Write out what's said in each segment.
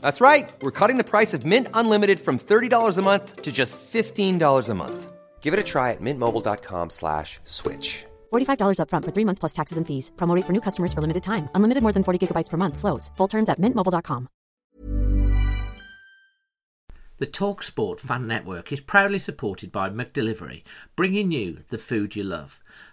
That's right. We're cutting the price of Mint Unlimited from $30 a month to just $15 a month. Give it a try at mintmobile.com slash switch. $45 upfront for three months plus taxes and fees. Promo rate for new customers for limited time. Unlimited more than 40 gigabytes per month. Slows. Full terms at mintmobile.com. The TalkSport fan network is proudly supported by McDelivery, bringing you the food you love.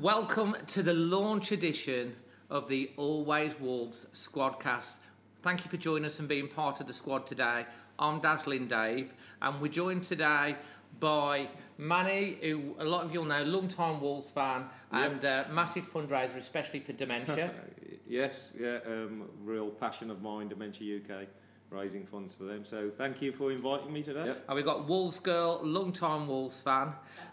Welcome to the launch edition of the Always Wolves Squadcast. Thank you for joining us and being part of the squad today. I'm Dazzling Dave, and we're joined today by Manny, who a lot of you'll know, long-time Wolves fan and uh, massive fundraiser, especially for dementia. Yes, yeah, um, real passion of mine, Dementia UK, raising funds for them. So thank you for inviting me today. and we've got Wolves girl, long-time Wolves fan,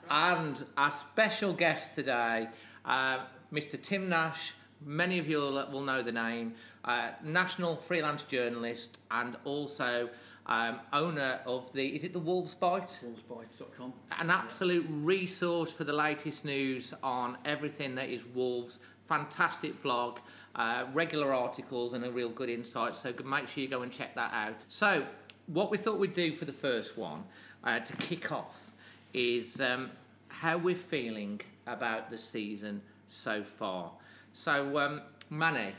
and our special guest today, uh, Mr. Tim Nash. Many of you will, will know the name. Uh, national freelance journalist and also um, owner of the is it the Wolves Bite? Wolvesbite.com. An absolute resource for the latest news on everything that is Wolves. Fantastic blog, uh, regular articles, and a real good insight. So make sure you go and check that out. So, what we thought we'd do for the first one uh, to kick off is um, how we're feeling about the season so far. So, um, Manny,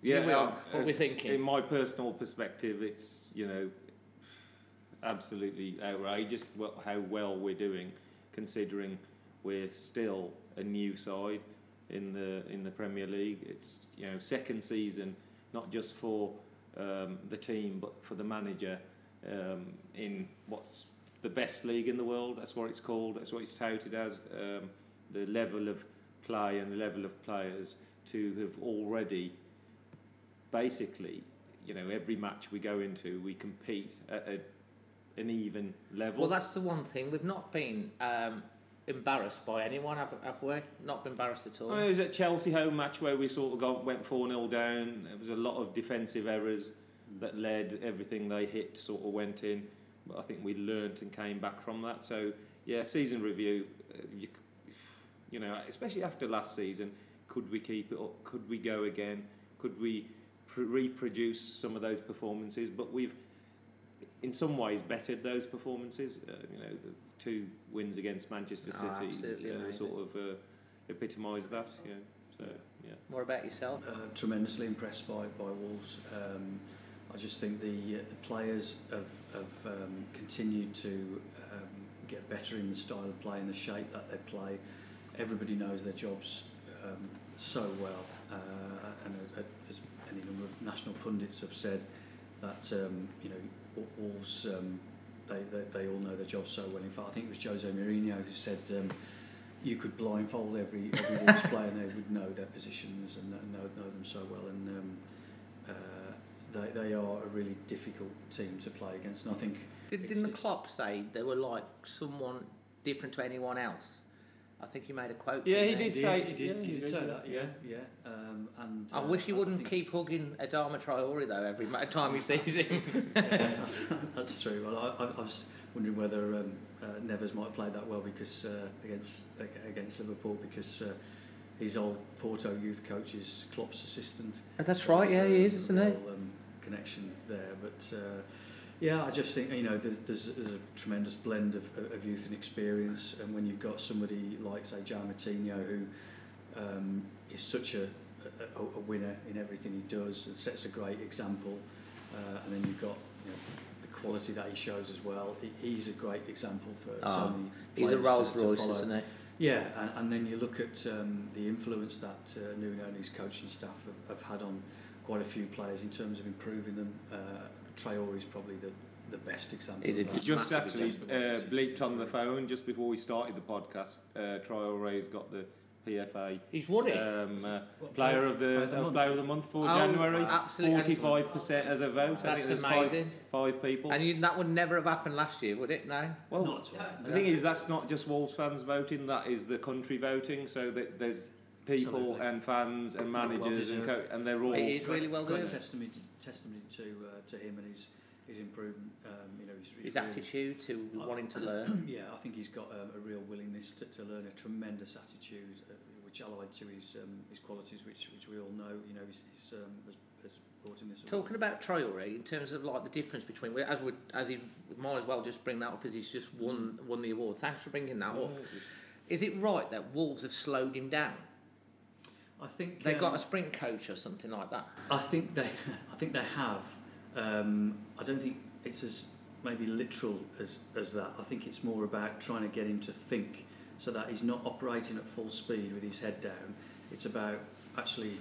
Here we are. What uh, we're thinking. In my personal perspective, it's you know absolutely outrageous what, how well we're doing, considering we're still a new side in the in the Premier League. It's you know second season, not just for um, the team but for the manager um, in what's the best league in the world. That's what it's called. That's what it's touted as. Um, the level of play and the level of players to have already basically, you know, every match we go into, we compete at a, an even level. well, that's the one thing we've not been um, embarrassed by anyone, have, have we? Not been embarrassed at all. Oh, it was at Chelsea home match where we sort of got, went 4 0 down. There was a lot of defensive errors that led everything they hit sort of went in. But I think we learnt and came back from that. So, yeah, season review, uh, you, you know, especially after last season, could we keep it up? Could we go again? Could we pr- reproduce some of those performances? But we've, in some ways, bettered those performances. Uh, you know, the two wins against Manchester Oh, City uh, sort of uh, epitomise that. Yeah. So, yeah. What about yourself? Uh, tremendously impressed by, by Wolves. Um, I just think the, uh, the players have, have um, continued to um, get better in the style of play and the shape that they play. Everybody knows their jobs um, so well, uh, and uh, as any number of national pundits have said, that um, you know Wol- Wolves um, they, they, they all know their jobs so well. In fact, I think it was Jose Mourinho who said um, you could blindfold every every Wolves player and they would know their positions and know, know know them so well. And um, uh, they, they are a really difficult team to play against. And I think Did, didn't the it's- Klopp say they were like someone different to anyone else? I think he made a quote. Yeah, he did He say- he did, yeah, he he did did, say that, yeah, yeah. Um, and I uh, wish he wouldn't think- keep hugging Adama Traore though every time he sees him. yeah, that's, that's true. Well, I, I, I was wondering whether um, uh, Neves might play that well because uh, against against Liverpool because uh, his old Porto youth coach is Klopp's assistant. That's right, yeah, he is, isn't he? Um, connection there, but. Yeah, I just think you know there's, there's, there's a tremendous blend of, of youth and experience, and when you've got somebody like say Joe Moutinho who um, is such a, a, a winner in everything he does and sets a great example. Uh, and then you've got you know, the quality that he shows as well. He, he's a great example for so Oh, many He's a Rolls Royce, isn't he? Yeah, and, and then you look at um, the influence that uh, Nuno and his coaching staff have, have had on quite a few players in terms of improving them. Uh, Traore is probably the, the best example. He's a of He just actually uh, bleeped on the phone just before we started the podcast. Uh, Traore's got the PFA He's won it. um, uh, What, player of the player of the uh, month? player of the month for Oh, January. absolutely. Forty-five percent of the vote. I That's think there's amazing. five, five people. and you, that would never have happened last year, would it? No. well, Not at all. the thing is, that's not just Wolves fans voting. That is the country voting. So that there's people Absolutely. and fans and Well managers and co- and they're all. It is really well great done. testimony, testimony to uh, to him and his his improvement. Um, you know, he's, he's His really- attitude to wanting to learn. Yeah, I think he's got um, a real willingness to, to learn, a tremendous attitude, uh, which allied to his um, his qualities, which which we all know. You know, he's, he's um, has, has brought him this. Talking about Traore, in terms of like the difference between, as we as he might as well just bring that up as he's just won won the award. Thanks for bringing that up. Is it right that Wolves have slowed him down? I think They've got um, a sprint coach or something like that. I think they, I think they have. Um, I don't think it's as maybe literal as, as that. I think it's more about trying to get him to think, so that he's not operating at full speed with his head down. It's about actually,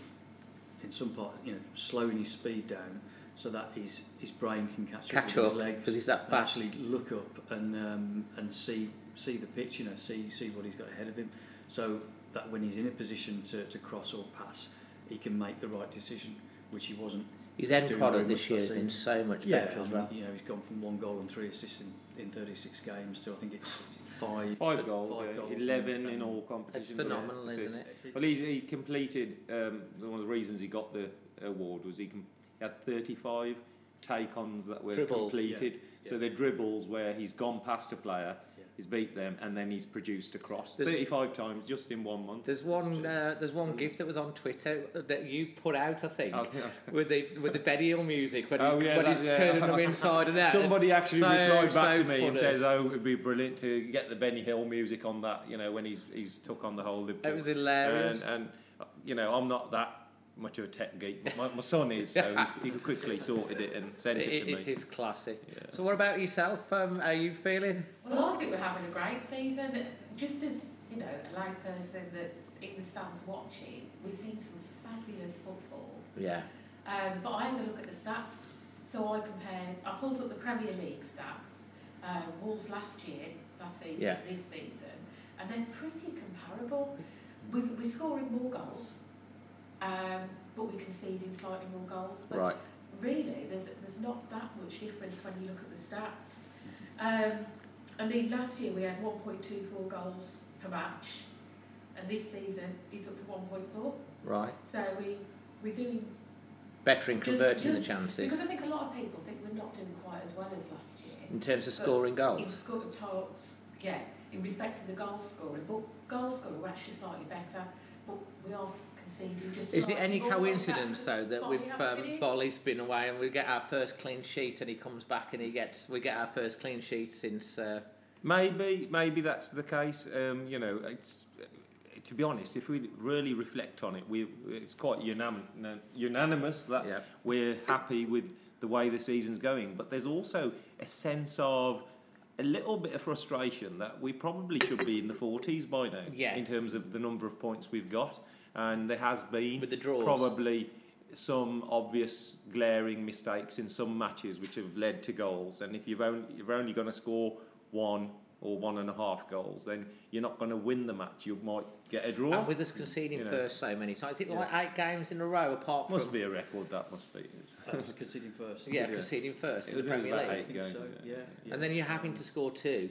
in some part, you know, slowing his speed down, so that his his brain can catch, Catch up with his legs 'cause he's that and fast. actually look up and um, and see see the pitch. You know, see see what he's got ahead of him. So that when he's in a position to, to cross or pass, he can make the right decision, which he wasn't. His end product this year last has been so much Yeah, better I as well. you know, he's gone from one goal and three assists in, in 36 games to I think it's, it's five. Five goals, five yeah, goals eleven and- in all competitions. It's competitions. phenomenal, yeah. isn't it? It's- Well, he, he completed um, one of the reasons he got the award was he, com- he had 35 take-ons that were Dribbles, completed. yeah, So yeah. they're dribbles where he's gone past a player, Yeah. He's beat them, and then he's produced a cross. There's- 35 times just in one month. There's one. Uh, there's one gift that was on Twitter that you put out, I think, Oh, yeah. with the with the Benny Hill music when he's, Oh, yeah, when he's yeah. turning them inside and out. Somebody actually So, replied back so to me and says, "Oh, it'd be brilliant to get the Benny Hill music on that." You know, when he's he's took on the whole Liverpool. It was hilarious. And, and you know, I'm not that much of a tech geek, but my, my son is, so he's, he quickly sorted it and sent it, It, to me. it is classic. Yeah. So, what about yourself? Um, how are you feeling? Well, I think we're having a great season. Just as, you know, a layperson that's in the stands watching, we've seen some fabulous football. Yeah. Um, but I had a look at the stats. So I compared, I pulled up the Premier League stats, uh, Wolves last year, last season Yeah. to this season, and they're pretty comparable. We, we're scoring more goals, um, but we conceded slightly more goals. But Right. really, there's there's not that much difference when you look at the stats. Um, I mean, last year we had 1.24 goals per match, and this season it's up to 1.4. Right. So we we're doing Better in converting just the chances because I think a lot of people think we're not doing quite as well as last year. in terms of scoring In goals. score, to, yeah, in respect to the goal scoring, but goal scoring we're actually slightly better, but we are conceding just. Is it any more. coincidence though that Bolly with hasn't um. Bolly's been away and we get our first clean sheet and he comes back and he gets we get our first clean sheet since uh, Maybe, maybe that's the case. Um, you know, it's to be honest, if we really reflect on it, we it's quite unanim- unanimous that Yeah. we're happy with the way the season's going. But there's also a sense of a little bit of frustration that we probably should be in the 40s by now Yeah. in terms of the number of points we've got, and there has been With the draws. probably some obvious glaring mistakes in some matches which have led to goals. And if you've only, you're only going to score one or one and a half goals, then you're not going to win the match. You might get a draw. and with us conceding You know. first so many times. Is it like eight games in a row apart from must be a record. That must be. That conceding first. yeah, Yeah. conceding first It in the was- it was Premier League? I think so. yeah. Yeah, yeah. And then you're having to score two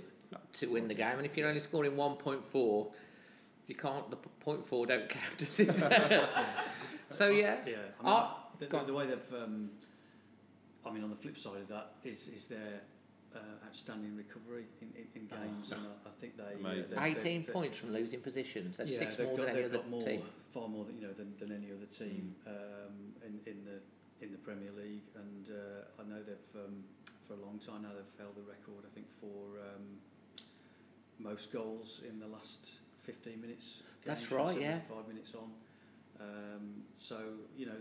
to win the game. And if you're only scoring 1.4, you can't, the p- point four don't count, does it? so, yeah. Yeah, I mean, Ah, the, the, on. the way they've, um, I mean, on the flip side of that is is their uh, outstanding recovery in, in, in games, and I, I think they uh, Amazing. they- 18 they- points from losing positions. That's yeah, six they've more got, than any other more, team. far more than you know than, than any other team um, in, in the in the Premier League, and uh, I know they've um, for a long time now they've held the record. I think for um, most goals in the last 15 minutes. That's right, yeah. 75 minutes on. Um, so you know,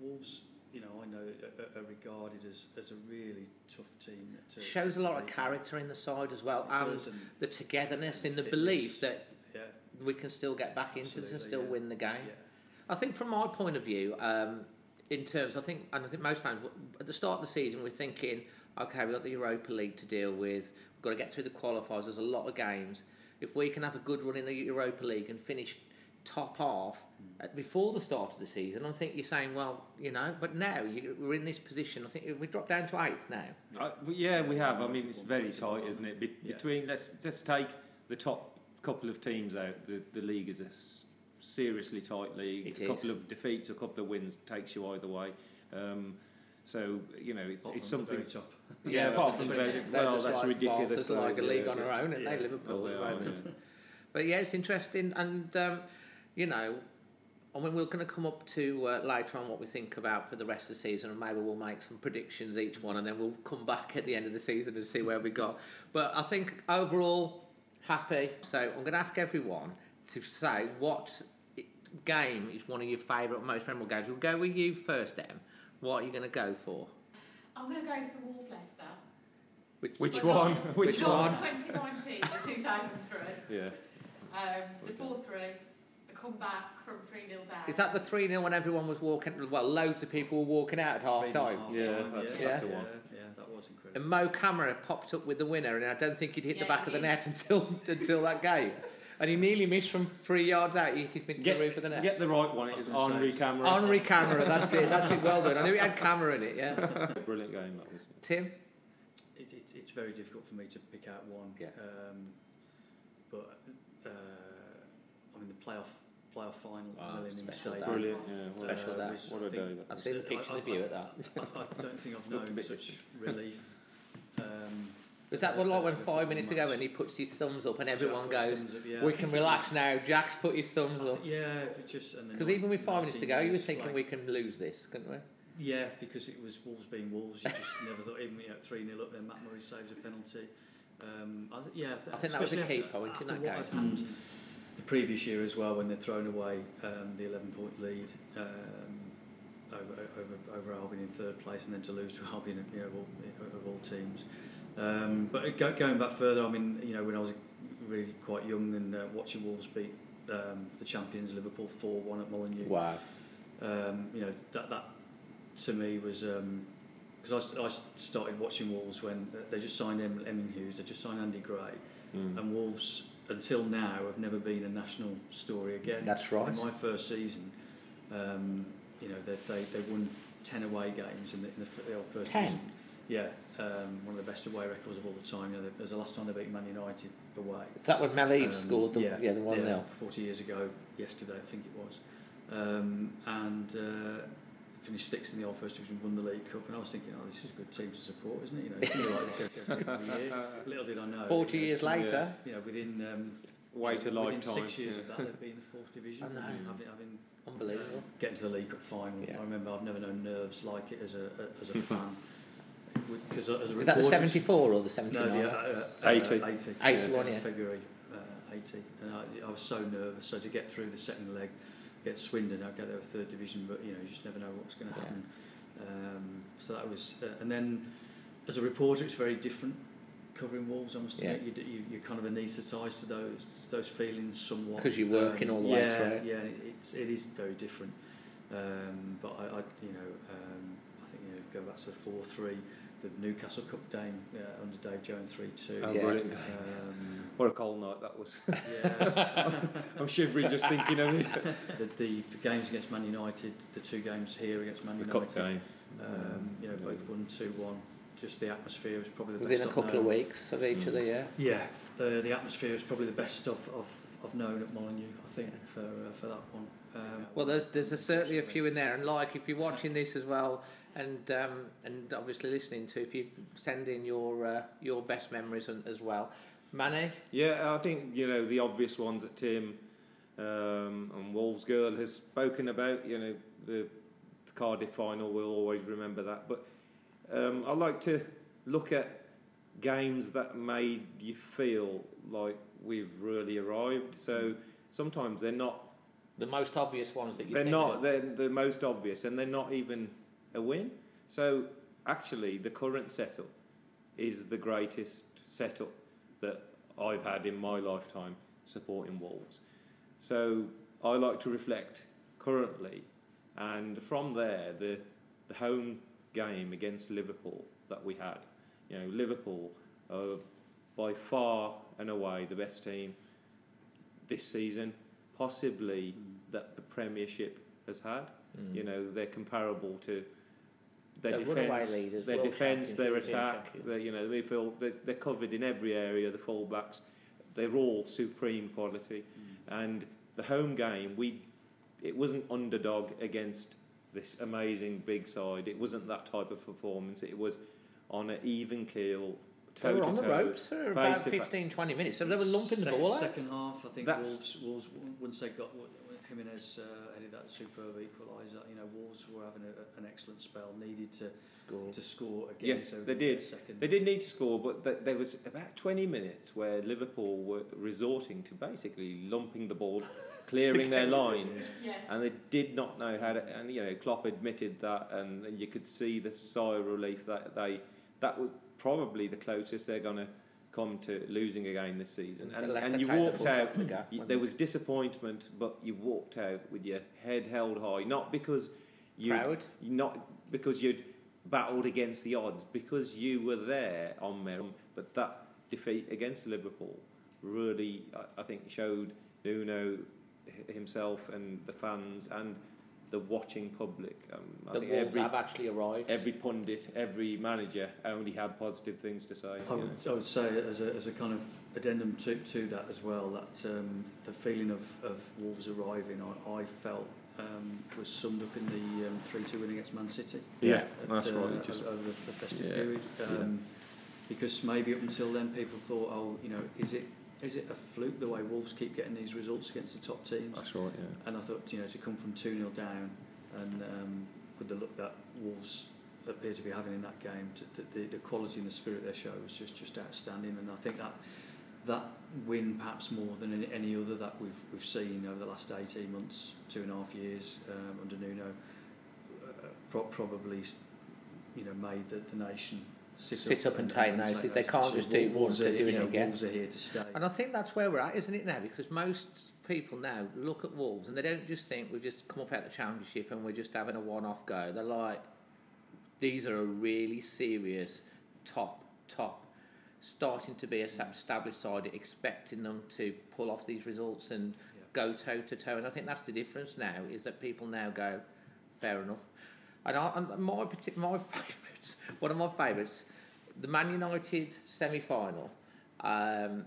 Wolves. You know, I know are, are regarded as, as a really tough team. To, Shows to, a lot of character in the side as well, and and the togetherness in the fitness. belief that Yeah, we can still get back into this and still yeah. win the game. yeah. I think from my point of view, um, in terms, I think, and I think most fans at the start of the season we're thinking, okay, we've got the Europa League to deal with. We've got to get through the qualifiers. There's a lot of games. If we can have a good run in the Europa League and finish top half at, before the start of the season, I think you're saying, well, you know, but now you, we're in this position. I think we dropped down to eighth now. Uh, yeah, we have. I mean, it's very tight, isn't it? Be- Yeah. Between let's let's take the top couple of teams out. The the league is a seriously tight league. It a is. couple of defeats, a couple of wins takes you either way. Um, so you know, it's, it's something. Yeah, apart from the very, well, that's like ridiculous. It's like a league yeah, on our own, and Yeah. they Liverpool at the moment. But yeah, it's interesting, and um, you know, I mean, we're going to come up to uh, later on what we think about for the rest of the season, and maybe we'll make some predictions each one, and then we'll come back at the end of the season and see where we got. But I think overall, happy. So I'm going to ask everyone to say what game is one of your favourite, most memorable games. We'll go with you first, Em. What are you going to go for? I'm going to go for Wolves Leicester. Which We've one? got- Which we've one? 2019 2003. Yeah. Um, the 4 3, the comeback from 3 0 down. Is that the 3 0 when everyone was walking? Well, loads of people were walking out at half Three and a time. half Yeah, that's- yeah, that's the yeah, one. Yeah, that was incredible. And Mo Camara popped up with the winner, and I don't think he'd hit the back of the net until until that game. And he nearly missed from three yards out. He hit his mid to the roof of the net. get the right one. I It was is gonna Henri it's- Camara. Henri Camara, that's it. That's it. Well done. I knew he had camera in it. Yeah. Brilliant game that was. Tim. It, it, it's very difficult for me to pick out one. Yeah. Um, but uh, I mean the playoff playoff final Wow, Millennium special Stadium. day. Brilliant. Yeah. What, Special a, day. was- what a I day think- that I've was. seen the pictures I- of you at that. I, I don't think I've Looked a known bit such relief. Um, Was that one like when five minutes ago when he puts his thumbs up and everyone goes, up, yeah, "We can relax now." Jack's put his thumbs up. yeah, just Because even with five minutes to go, you were thinking flat. we can lose this, couldn't we? Yeah, because it was Wolves being Wolves. You just never thought, even you know, 3 0 up there, Matt Murray saves a penalty. Um, I th- yeah, I think that was a key after- point in that game. happened the previous year as well, when they'd thrown away um, the 11 point lead um, over, over, over Albion in third place and then to lose to Albion you know, of all teams. Um, but go, going back further, I mean, you know, when I was really quite young and uh, watching Wolves beat um, the champions Liverpool 4 1 at Molineux Wow. um, you know that that to me was because I, I started watching Wolves when they just signed em, Emlyn Hughes, they just signed Andy Gray, Mm. and Wolves until now have never been a national story again. That's right. In my first season, um, you know they, they they won ten away games in the, in the, the first 10? season. Yeah, um, one of the best away records of all the time. You know, it was the last time they beat Man United away. Is that when Malib Um, scored the yeah, the one yeah, 0 40 years ago, yesterday, I think it was. Um, and uh, finished sixth in the old first division, won the League Cup, and I was thinking, oh, this is a good team to support, isn't it? You know, it's like this every. Little did I know. 40 you know, years later. You know, within um, Wait a within lifetime. six years yeah. of that, they'd be in the fourth division. I know. Having, having Unbelievable. getting to the League Cup final. Yeah. I remember I've never known nerves like it as a, a as a fan. Because as a Is that the 74 or the no, the, uh, uh, 80. Uh, 80. 81, yeah. February uh, 80. And I, I was so nervous. So to get through the second leg, get Swindon, I'd get there third division, but you know, you just never know what's going to Yeah. happen. Um, so that was, uh, and then as a reporter, it's very different covering Wolves. I must Yeah. admit, you, you, you're kind of anaesthetised to those those feelings somewhat. Because you're working all the way through it. Yeah, it, it's, it is very different. Um, but I, I, you know, um, I think you know, if you go back to the four three, the Newcastle Cup game uh, under Dave Jones three two. Oh, Yeah. brilliant. Um, What a cold night that was. yeah, I'm shivering just thinking of it. the, the, the games against Man United, the two games here against Man The United, cup game. um, you know, both won two one. Just the atmosphere was probably the Within best a I've couple of weeks of each other, yeah. Yeah, the the atmosphere is probably the best I've I've, I've known at Molineux. I think for uh, for that one. Um, Well, there's there's a, certainly a few in there, and like if you're watching this as well, and um, and obviously listening to, if you send in your uh, your best memories and, as well, Manny, Yeah, I think you know the obvious ones that Tim um, and Wolves Girl has spoken about. You know the, the Cardiff final, we'll always remember that. But um, I like to look at games that made you feel like we've really arrived. So sometimes they're not The most obvious ones that you they're not of. they're the most obvious and they're not even a win so actually the current setup is the greatest setup that I've had in my lifetime supporting Wolves so I like to reflect currently and from there the the home game against Liverpool that we had you know Liverpool are by far and away the best team this season possibly that the Premiership has had. Mm. You know, they're comparable to their They're runaway defence, leaders, their defence, their attack. champions. Their, you know, they feel they're, they're covered in every area. The fullbacks, they're all supreme quality. Mm. And the home game, we it wasn't underdog against this amazing big side. It wasn't that type of performance. It was on an even keel. They were on the ropes for about face 15, 20 minutes. So they were lumping the ball out. Second half, I think That's- Wolves, Wolves once they got Jimenez uh, headed that superb equaliser. You know, Wolves were having a, an excellent spell, needed to Score. to score again. Yes, so they did. Second. They did need to score, but th- there was about 20 minutes where Liverpool were resorting to basically lumping the ball, clearing their lines, Yeah. and they did not know how to. And you know, Klopp admitted that, and, and you could see the sigh of relief that they that was probably the closest they're going to come to losing a game this season. And, and you the walked out. the gap, you- there was disappointment, but you walked out with your head held high, not because you not because you'd battled against the odds, because you were there on merit. But that defeat against Liverpool really, I, I think, showed Nuno himself and the fans and the watching public. Um, I The think Wolves every have actually arrived. every pundit, every manager only had positive things to say. I you know. would, I would say as a, as a kind of addendum to, to that as well, that um, the feeling of, of Wolves arriving, I, I felt um, was summed up in the um, 3-2 win against Man City. Yeah, at, that's uh, right, just- over the, the festive Yeah, period. Um, Because maybe up until then people thought, oh, you know, is it is it a fluke the way Wolves keep getting these results against the top teams? That's right, yeah. And I thought, you know, to come from 2 0 down and um, with the look that Wolves appear to be having in that game, the, the, the quality and the spirit they show was just, just outstanding. And I think that that win, perhaps more than any other that we've, we've seen over the last 18 months, two and a half years um, under Nuno, uh, uh pro- probably you know, made the, the nation sit, Sit up and take notice. They can't just do it once, they're doing it again. Wolves are here to stay. And I think that's where we're at, isn't it now? Because most people now look at Wolves and they don't just think we've just come up out the championship and we're just having a one-off go. They're like, these are a really serious top, top, starting to be a s- established side, expecting them to pull off these results and Yeah. go toe to toe. And I think that's the difference now is that people now go, fair enough. And, I, and my my favourites, one of my favourites, the Man United semi-final, um,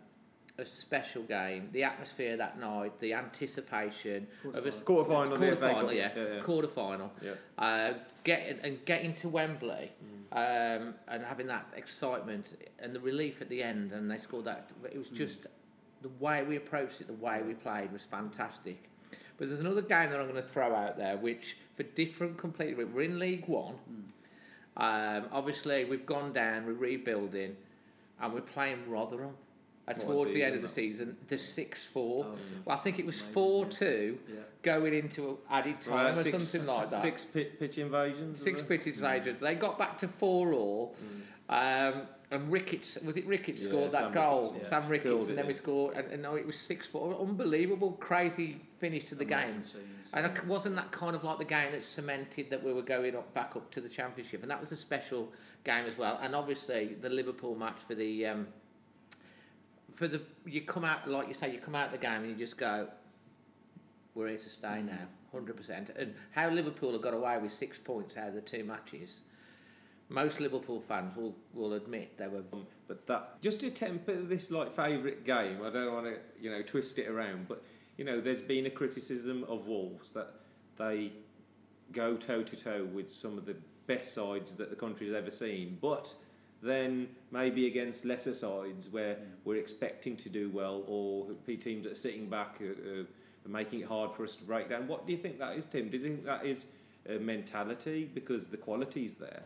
a special game. The atmosphere that night, the anticipation of a Quarter final, quarter final, yeah, yeah, yeah. quarter final. Yeah. Uh, getting and getting to Wembley um, and having that excitement and the relief at the end, and they scored that. It was just the way we approached it, the way we played was fantastic. But there's another game that I'm going to throw out there, which for different completely. We're in League One. Um, obviously, we've gone down. We're rebuilding, and we're playing Rotherham. What towards the end of the season, the six four. Oh, yes. Well, I think it was Amazing, four yeah. two Yeah. going into added time Right, or six, something like that. Six pitch invasions. Six wasn't it? pitches agents. They got back to four all. Um, and Ricketts was it Ricketts Yeah, scored that Sam goal? Ricketts, yeah. Sam Ricketts, Killed and then we scored, and, and no, it was six four. Unbelievable, crazy finish to the Amazing game. scenes, And yeah. it wasn't that kind of like the game that cemented that we were going up back up to the championship, and that was a special game as well. And obviously the Liverpool match for the um, for the you come out like you say you come out the game and you just go, we're here to stay now, hundred percent. And how Liverpool have got away with six points out of the two matches, most Liverpool fans will will admit they were. But that just to temper this like favourite game, I don't want to you know twist it around, but you know there's been a criticism of Wolves that they go toe to toe with some of the best sides that the country's ever seen, but then maybe against lesser sides where we're expecting to do well, or teams that are sitting back uh, uh, are making it hard for us to break down. What do you think that is, Tim? Do you think that is a mentality because the quality's there?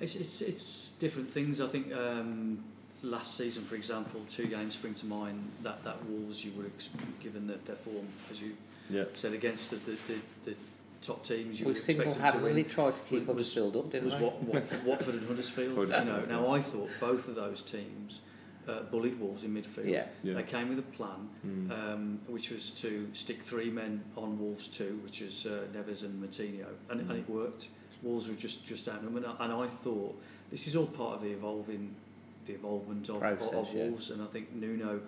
It's, it's, it's different things. I think um, last season, for example, two games spring to mind. That that Wolves, you would have given that their form, as you Yeah. said, against the the, the, the top teams, you We would expect them to single-handedly win. tried to keep was- Huddersfield up, didn't was we? Wat, Wat, Watford and Huddersfield. you know, now. I thought both of those teams uh, bullied Wolves in midfield. Yeah. Yeah. They came with a plan, Mm. um, which was to stick three men on Wolves two, which is uh, Neves and Moutinho, and, and it worked. Wolves were just just outnumbered, and I- and I thought this is all part of the evolving, the evolvement of, Process, of yeah. Wolves, and I think Nuno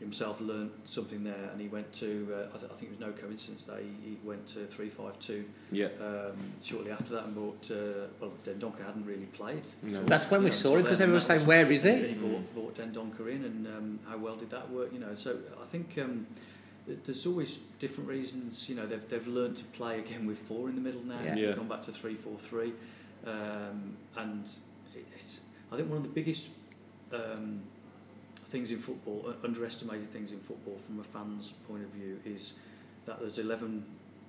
himself learnt something there, and he went to uh, I, th- I think it was no coincidence that he, he went to three five two Yeah. um, shortly after that and brought uh, well Dendoncker hadn't really played. No. That's when we know, saw him because everyone was saying, "Where is he?" he brought, brought Dendoncker in, and um, how well did that work? You know, so I think um, th- there's always different reasons. You know, they've they've learned to play again with four in the middle now. Yeah. Yeah. They've gone back to three four three, um, and it's I think one of the biggest. Um, things in football, uh, underestimated things in football from a fan's point of view is that there's 11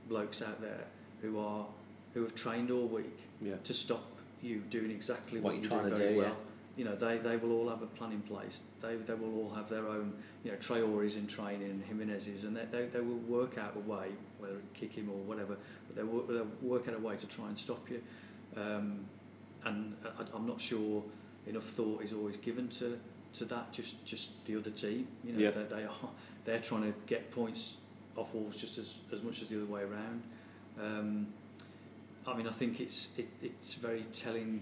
blokes out there who are who have trained all week Yeah. to stop you doing exactly What what, you're you trying do to very do, well. yeah. You know, they, they will all have a plan in place. They, they will all have their own, you know, Traore's in training Jimenez's, and they, they, they will work out a way, whether it kick him or whatever, but they will they'll work out a way to try and stop you. Um, and I, I'm not sure enough thought is always given to, to that, just, just the other team. You know, Yeah. they, they are, they're trying to get points off Wolves just as, as much as the other way around. Um, I mean, I think it's it, it's very telling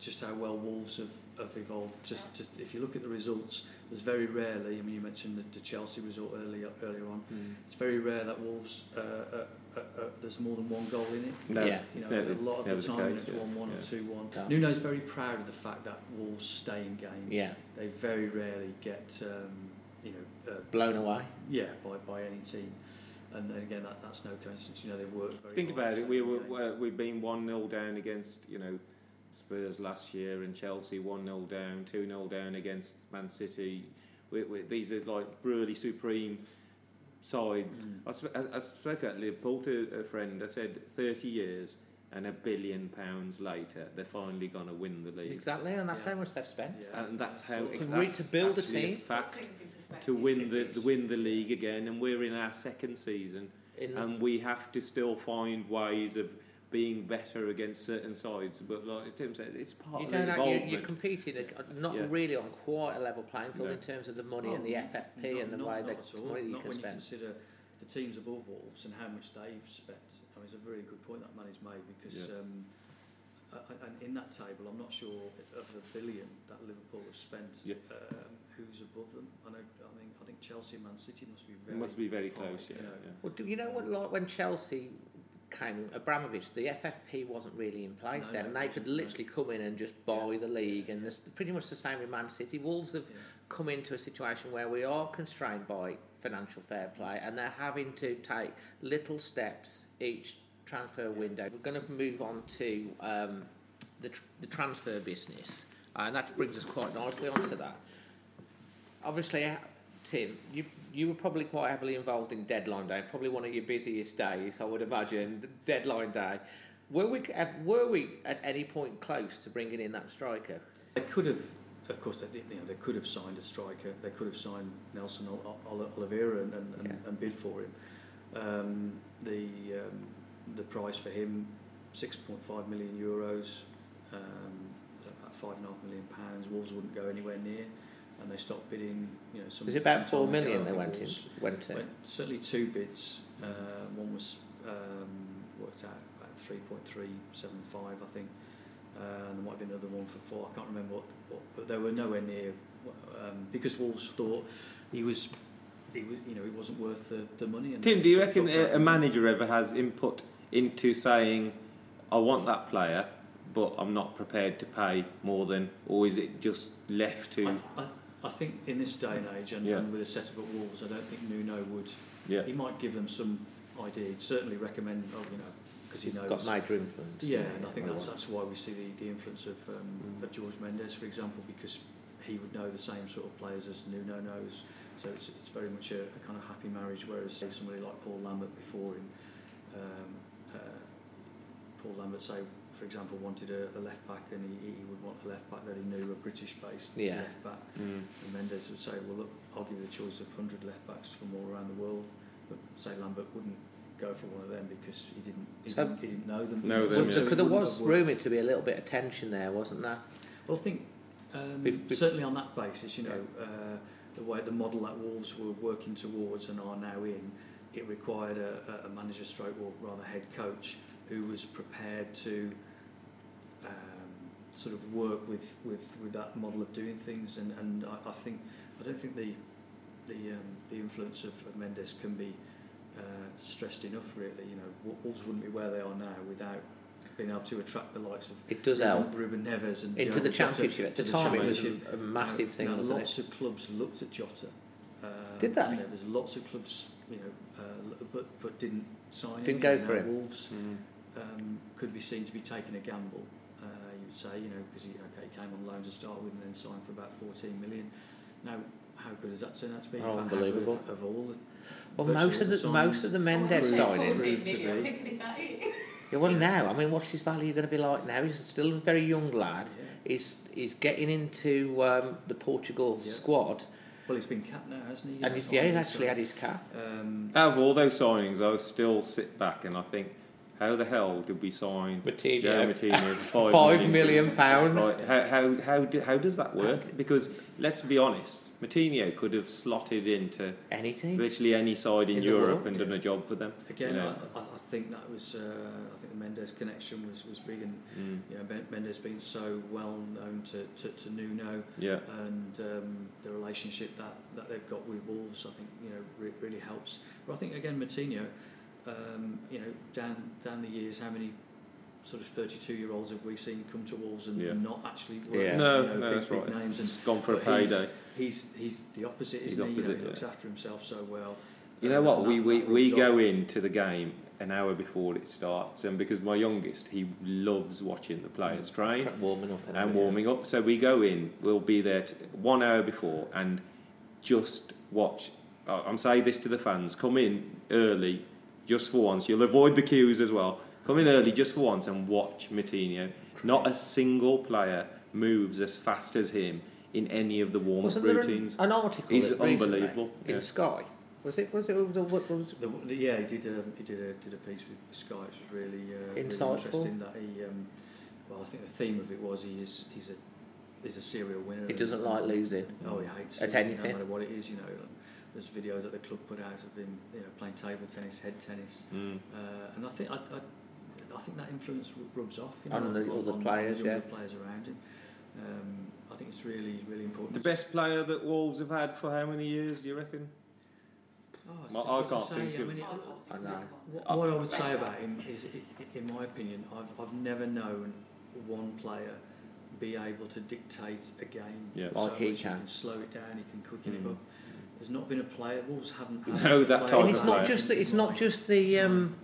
just how well Wolves have, have evolved. Just, just if you look at the results, there's very rarely. I mean, you mentioned the, the Chelsea result earlier earlier on. Mm. It's very rare that Wolves uh, uh, uh, uh, there's more than one goal in it. No, Yeah. You know, never, a lot of the time case, it's yeah. one one yeah. or two one. Yeah. Nuno's very proud of the fact that Wolves stay in games. Yeah, They very rarely get um, you know uh, blown away. yeah by, by any team. And, again, that, that's no coincidence. You know, they work very Think about it. We were games. we've been one 0 down against you know Spurs last year and Chelsea one 0 down, two 0 down against Man City. We, we, these are like really supreme sides. Mm. I, sp- I, I spoke at Liverpool to a friend. I said thirty years and a billion pounds later, they're finally going to win the league. Exactly, and that's Yeah. how much they've spent. Yeah. And that's how To it's re- that's to build a actually team. fact in perspective. to win the to win the league again, and we're in our second season In and we have to still find ways of being better against certain sides. But like Tim said, it's part you of the have, you, involvement. you're competing not Yeah. really on quite a level playing field No. in terms of the money Oh, and the FFP not- and the not- way not that at all. money you Not can when spend. you consider the teams above Wolves and how much they've spent. I mean, it's a very good point that money's made because Yeah. um, uh, and in that table, I'm not sure of the billion that Liverpool have spent. Yeah. Um, who's above them? I know. I mean, I think Chelsea and Man City must be very. must be very close. you Yeah, know. yeah. Well, do you know what? Like when Chelsea came, in, Abramovich, the FFP wasn't really in place No, then, and they could wasn't, no. literally come in and just buy Yeah. the league, and it's pretty much the same with Man City. Wolves have Yeah. come into a situation where we are constrained by financial fair play, and they're having to take little steps each transfer window. We're going to move on to um, the, tr- the transfer business, and that brings us quite nicely onto that. Obviously, uh, Tim, you you were probably quite heavily involved in deadline day, probably one of your busiest days, I would imagine. Deadline day. Were we were we at any point close to bringing in that striker? They could have, of course, they, you know, they could have signed a striker. They could have signed Nelson Ol- Ol- Oliveira and, and, and, Yeah. and bid for him. Um, the um, the price for him, six point five million euros, um, about five and a half million pounds. Wolves wouldn't go anywhere near, and they stopped bidding. You know, some, Was it about four million? four ago. they think went in? Went to. Went certainly two bids. Uh, one was um, worked out about three point three seven five, I think. Uh, and there might have been another one for four. I can't remember what, what but they were nowhere near um, because Wolves thought he was, he was, you know, he wasn't worth the, the money. And Tim, do you reckon a, a manager ever has input into saying, "I want that player"? But I'm not prepared to pay more than, or is it just left to? I, I, I think in this day and age, and, Yeah. and with a setup at Wolves, I don't think Nuno would. yeah, He might give them some idea. He'd certainly recommend, oh, you know, because he He's knows. got major influence. Yeah, and I think that's that's why we see the, the influence of, um, of George Mendes, for example, because he would know the same sort of players as Nuno knows. So it's, it's very much a, a kind of happy marriage. Whereas say somebody like Paul Lambert before him, um, uh, Paul Lambert say for example, wanted a, a left back, and he, he would want a left back that he knew, a British-based Yeah. left back. Mm. And Mendes would say, well, look, I'll give you the choice of 100 left backs from all around the world. But say Lambert wouldn't go for one of them because he didn't he, So- didn't, he didn't know them. Know them, so yeah. it Because there was rumoured to be a little bit of tension there, wasn't there? Well, I think um, Bef- bef- certainly on that basis, you know, uh, the way the model that Wolves were working towards and are now in, it required a, a- a manager stroke or rather head coach who was prepared to um, sort of work with, with, with that model of doing things and, and I, I think I don't think the the um, the influence of, of Mendes can be uh, stressed enough really you know Wolves wouldn't be where they are now without being able to attract the likes of It does Ruben, help. Ruben Neves and Into Diogo the championship. At the the time, it was a, a massive Now- thing, now wasn't lots it? of clubs looked at Jota. Um, Did they? You know, there's lots of clubs, you know, uh, but but didn't sign Didn't him. go for him. Wolves Mm. um, could be seen to be taking a gamble. You would say, you know, because he okay came on loan to start with and then signed for about 14 million. Now, how good does that turn out to be? Oh, fact, unbelievable. Of, of all the Well, most of all the signings- most of the Mendes Proved- signings. proved to I'm be. thinking, is that it? Yeah, well, now I mean, what's his value going to be like now? He's still a very young lad. Yeah. He's he's getting into um, the Portugal Yeah. squad, Well, he's been capped now, hasn't he? And he's, yeah, he's actually so, had his cap. Um, Out of all those signings, I still sit back and I think, how the hell did we sign Moutinho. Joe Moutinho for Five million pounds. Right, how, how, how, do, how does that work? Because let's be honest, Moutinho could have slotted into Any team. virtually any side in, In Europe and done a job for them. Again, you know. I, I I think that was. Uh, I think the Mendes connection was, was big, and Mm, you know Mendes being so well known to, to, to Nuno, yeah. and um, the relationship that, that they've got with Wolves, I think you know re- really helps. But I think again, Moutinho, um, you know, down down the years, how many sort of 32 year olds have we seen come to Wolves and Yeah. not actually work? Yeah. No, you know, no, big, that's big right. names and It's gone for a but he's- payday. He's he's the opposite, isn't he? You know, he looks yeah. after himself so well. You know what? We, that- we, that we rubs go off. into the game an hour before it starts, and because my youngest, he loves watching the players train warming up. and warming up. So we go in, we'll be there t- one hour before and just watch. I'm saying this to the fans come in early just for once. You'll avoid the queues as well. Come in early just for once and watch Moutinho. Not a single player moves as fast as him in any of the warm up routines. an, an article He's that unbelievable, in yeah. Sky? Was it? Was it? Was it, what was The, the, yeah, he did. Um, he did a did a piece with Sky, which was really, uh, really Insightful. interesting. That he, um, well, I think the theme of it was he is he's a he's a serial winner. he doesn't like losing. Oh, he hates At losing, anything. no matter what it is. You know, there's videos that the club put out of him, you know, playing table tennis, head tennis, Mm. uh, and I think I, I, I think that influence rubs off. You know, On the other players, younger yeah. players around him. Um, I think it's really really important. The best player that Wolves have had for how many years, do you reckon? Oh, it's I can't say. think I of- mean, I know. What, what I would say about him is, in my opinion, I've, I've never known one player be able to dictate a game. Yeah. so Like he much. can. can slow it down, he can quicken Mm. it up. There's not been a player, Wolves haven't had No, a that player type And of it's not player. just the, it's not just the um,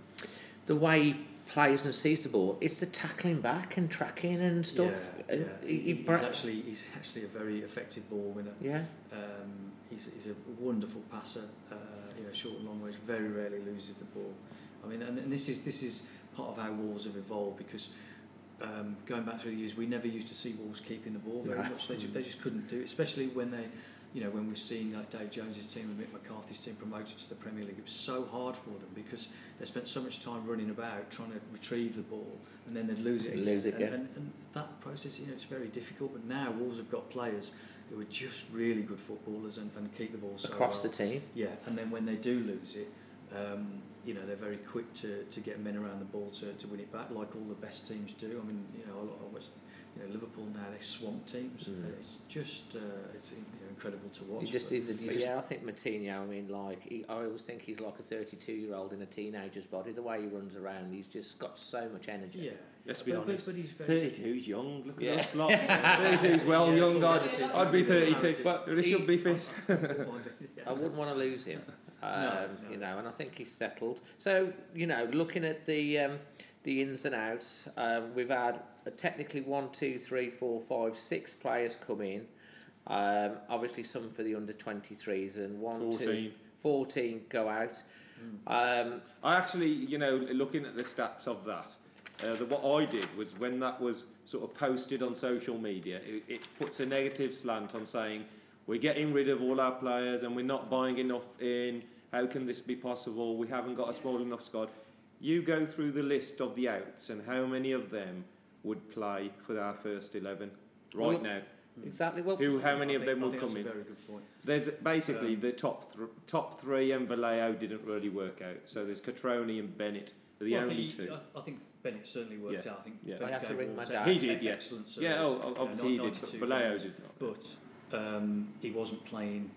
the way he plays and sees the ball. It's the tackling back and tracking and stuff. Yeah, and yeah. he- he he's bra- actually he's actually a very effective ball winner. yeah. Um, he's, he's a wonderful passer. Uh, you know, short and long range. Very rarely loses the ball. I mean, and, and this is this is part of how Wolves have evolved because um, going back through the years, we never used to see Wolves keeping the ball very No. much. They, ju- they just couldn't do it, especially when they, you know, when we've seen like Dave Jones's team and Mick McCarthy's team promoted to the Premier League. It was so hard for them because they spent so much time running about trying to retrieve the ball, and then they'd lose it again. Lose it and, again. and, and that process, you know, it's very difficult. But now Wolves have got players who are just really good footballers and, and keep the ball so Across well. the team. Yeah, and then when they do lose it, um, you know, they're very quick to, to get men around the ball to, to win it back, like all the best teams do. I mean, you know, I, I was, you know, Liverpool now they swamp teams. Mm. It's just uh, it's incredible to watch. He just, but- he, but just- yeah, I think Moutinho. I mean, like he, I always think he's like a 32-year-old in a teenager's body. The way he runs around, he's just got so much energy. yeah. Let's be But- but- honest. But, he's very 32's young. Look at Yeah. at us lot. 32's well Yeah, young. yeah, I'd. I'd be 32, But but he should be fit. I wouldn't want to lose him. Um, no. You know, and I think he's settled. So you know, looking at the um, the ins and outs, um, we've had uh, technically one, two, three, four, five, six players come in. Um, obviously, some for the under 23s and one, two, 14. 14 go out. Mm. Um, I actually, you know, looking at the stats of that, uh, the, what I did was when that was sort of posted on social media, it, it puts a negative slant on saying we're getting rid of all our players and we're not buying enough in. How can this be possible? We haven't got a small enough squad. You go through the list of the outs and how many of them would play for our first eleven right Well, now. Exactly. Well, Who? How many I of think- them will think come that's in? a very good point. There's basically Um, the top th- top three and Vallejo didn't really work out. So there's Cutrone and Bennett, are the Well, I only think, two. I, I think Bennett certainly worked Yeah. out. I think Yeah. I have to ring my dad. He did, yeah. Excellent service. Yeah, oh, you know, obviously he did, 92 but Vallejo did not. But um, he wasn't playing,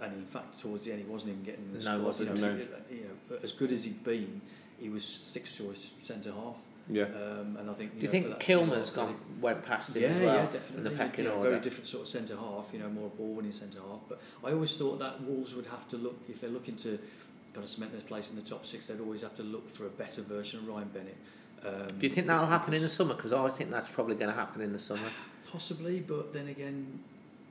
and in fact, towards the end, he wasn't even getting in the No, squad. wasn't, you know, no. he- you know, as good as he'd been, he was sixth choice centre half. Yeah. Um, and I think. do you know, think for that- Kilman's you know, gone went past him yeah, as well yeah, in definitely. the pecking you order? Very different sort of centre half, you know, more ball winning centre half. But I always thought that Wolves would have to look if they're looking to kind of cement their place in the top six. They'd always have to look for a better version of Ryan Bennett. Um, Do you think that'll happen in the summer? Because I think that's probably going to happen in the summer. Possibly, but then again,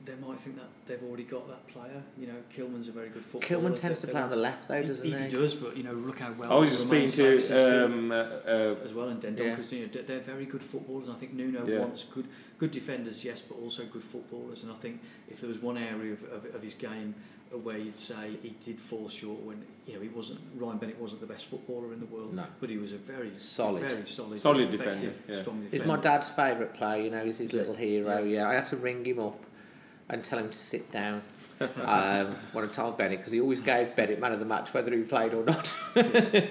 they might think that they've already got that player. You know, Kilman's a very good footballer. Kilman tends They- to play on the left, though, doesn't he? he? does, but you know, look how well. I was just speaking Sanchez is doing to um, uh, uh, as well, and Den Yeah. You know, they're- they're very good footballers. And I think Nuno Yeah. wants good, good defenders, yes, but also good footballers. And I think if there was one area of, of, of his game where you'd say he did fall short when you know he wasn't Ryan Bennett wasn't the best footballer in the world, No. but he was a very Solid. very solid, Solid defender, yeah. strong He's my dad's favourite player, you know, he's his little hero. Yeah. Yeah. I had to ring him up and tell him to sit down um, when I told Bennett because he always gave Bennett man of the match whether he played or not.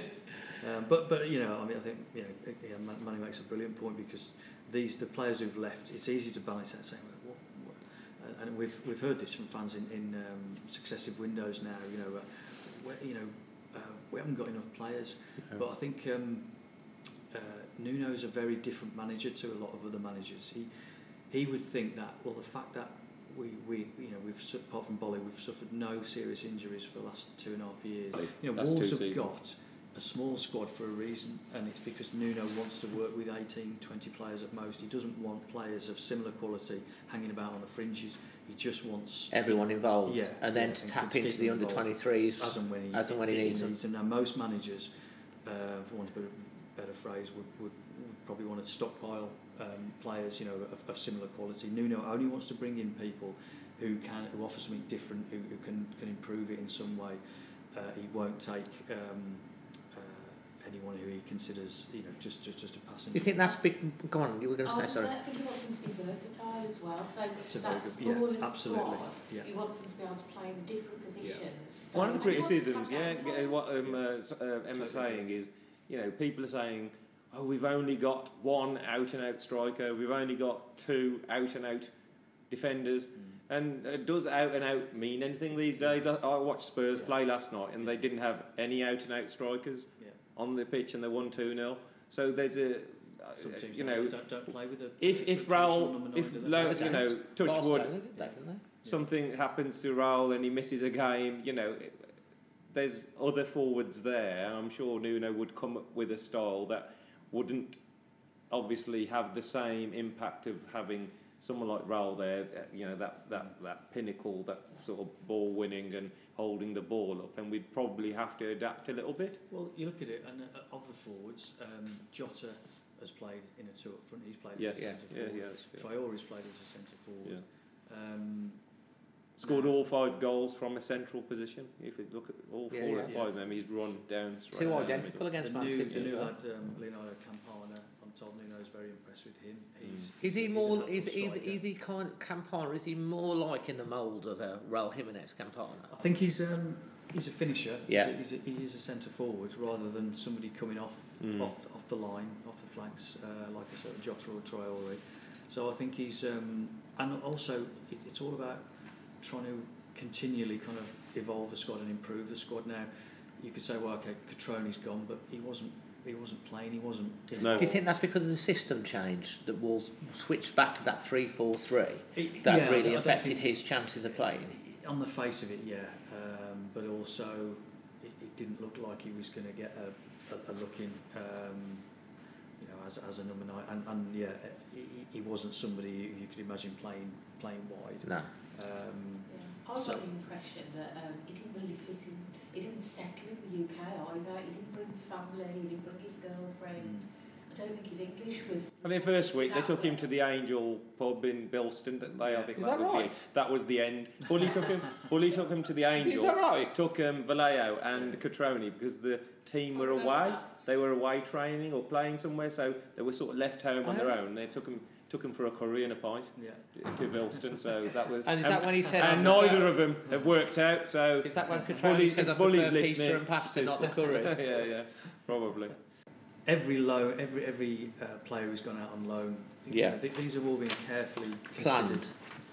Um, but but you know, I mean, I think you know, yeah, Manny makes a brilliant point because these the players who've left, it's easy to balance that saying, well, what, what? And- we've we've heard this from fans in, in um, successive windows now. You know, uh, where, you know, uh, we haven't got enough players, but I think um, uh, Nuno's a very different manager to a lot of other managers. He he would think that well, the fact that we, we you know we've apart from Boly, we've suffered no serious injuries for the last two and a half years. you know Wolves have seasons. got a small squad for a reason, and it's because Nuno wants to work with 18, 20 players at most. He doesn't want players of similar quality hanging about on the fringes. He just wants Everyone involved. Yeah, and then yeah, to and tap into the under 23s as and when he, as and when he needs them. them. Now, most managers, uh, for want of a better phrase, would, would, would probably want to stockpile um, players, you know, of, of similar quality. Nuno only wants to bring in people who can, who offer something different, who, who can, can improve it in some way. Uh, he won't take um, uh, anyone who he considers, you know, just just just a passing. You think that's big? Go on, you were going to say sorry. saying, I think he wants them to be versatile as well. So It's a very that good- yeah, smaller absolutely, squad, yeah. he wants them to be able to play in different positions. So- One of the and he wants them to criticisms, yeah, that yeah, time. what um, uh, uh, Emma's saying is, you know, people are saying, oh, we've only got one out and out striker, we've only got two out and out defenders. And uh, does out and out mean anything these days? I, I watched Spurs Yeah. play last night and they didn't have any out and out strikers Yeah. on the pitch and they won 2 0. So there's a, uh, Some teams you know, don't, don't play with a if, sort if of Raul, if, lo- you know, don't. touch wood, Barcelona did that, something happens to Raul and he misses a game, you know, there's other forwards there. I'm sure Nuno would come up with a style that wouldn't obviously have the same impact of having someone like Raul there, uh, you know, that, that, that pinnacle, that sort of ball winning and holding the ball up, and we'd probably have to adapt a little bit. Well, you look at it, and uh, of the forwards, um, Jota has played in a two up front. He's played Yes, as a yeah, centre yeah, forward. he has. Yeah. Traore's played as a centre forward. Yeah. Um, Scored all five goals from a central position. If you look at all four yeah. or five of them, he's run down. straight Two down the identical the against Man new, City. the new well. lad, um, Leonardo Campana, I'm told Nuno's very impressed with him. He's, Is he more? Is, is, is he kind Campana? Is he more like in the mould of a Raul Jimenez Campana? I think he's um, he's a finisher. Yeah. He's a, he's a, he is a centre forward rather than somebody coming off Mm. off off the line, off the flanks, uh, like a sort of Jota or Traore. So I think he's um, and also it, it's all about trying to continually kind of evolve the squad and improve the squad. Now you could say, well, okay, Cutrone's gone, but he wasn't. He wasn't playing. He wasn't. No. Do you think that's because of the system change that Wolves switched back to that three-four-three It- that yeah, really don't- I don't affected his chances of playing? On the face of it, yeah, um, but also it, it didn't look like he was going to get a, a, a look in, um, you know, as, as a number nine, and, and yeah, he, he wasn't somebody you could imagine playing playing wide. No. Um, Yeah. I So- got the impression that um, he didn't really fit in. He didn't settle in the UK either. He didn't bring family. He didn't bring his girlfriend. mm. I don't think his English was. I think first week they that took him to the Angel pub in Bilston, didn't they? I think Is that, that was right? the that was the end. Bully took him. Bully took him to the Angel. Is that right? Took um, Vallejo and Cutrone because the team were away. that. They were away training or playing somewhere, so they were sort of left home on their Oh. own. They took him took him for a curry and a pint Yeah. to Bilston. So that was. And is that when he said, And "I prefer-" neither of them have worked out. So Is that when Cutrone Bully- said I if prefer listening, pizza and pasta, not the curry? yeah, yeah, probably. Every loan, every every uh, player who's gone out on loan, Yeah. know, th- these have all been carefully Planned.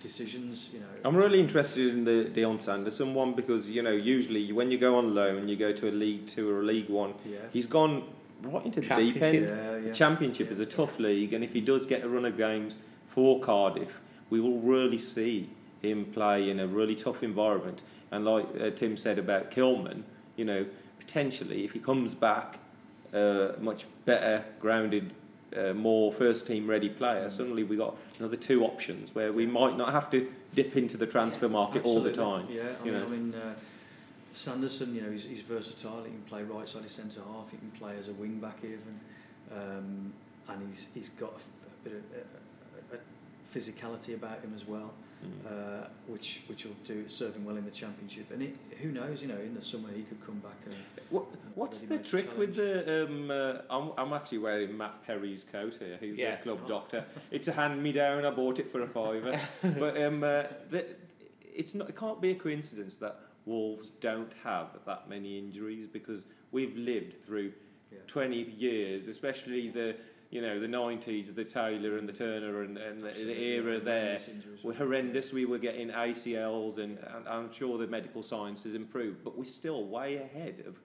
decisions. You know, I'm really interested in the Dion Sanderson one because you know usually when you go on loan, you go to a League Two or a League One. yeah, He's gone right into the deep end. yeah, yeah. The Championship is a tough league, and if he does get a run of games for Cardiff, we will really see him play in a really tough environment. And like uh, Tim said about Kilman, you know, potentially if he comes back, uh, much better grounded, uh, more first team ready player, suddenly we got another two options where we might not have to dip into the transfer market all the time. Yeah, I you mean, know. I mean uh, Sanderson, you know, he's, he's versatile. He can play right side of centre half. He can play as a wing back even, um, and he's he's got a bit of a, a, a physicality about him as well, Mm. uh, which which will do serve him well in the championship. And it, who knows, you know, in the summer he could come back. And, What, what's the ready-made trick with the? Um, uh, I'm, I'm actually wearing Matt Perry's coat here. He's Yeah. the club doctor. It's a hand me down. I bought it for a fiver. but um, uh, the, it's not. It can't be a coincidence that Wolves don't have that many injuries because we've lived through Yeah. 20 years, especially the you know the 90s, the Taylor and the Turner and, and the, the era there were horrendous. We were getting ACLs, and, and I'm sure the medical science has improved, but we're still way ahead of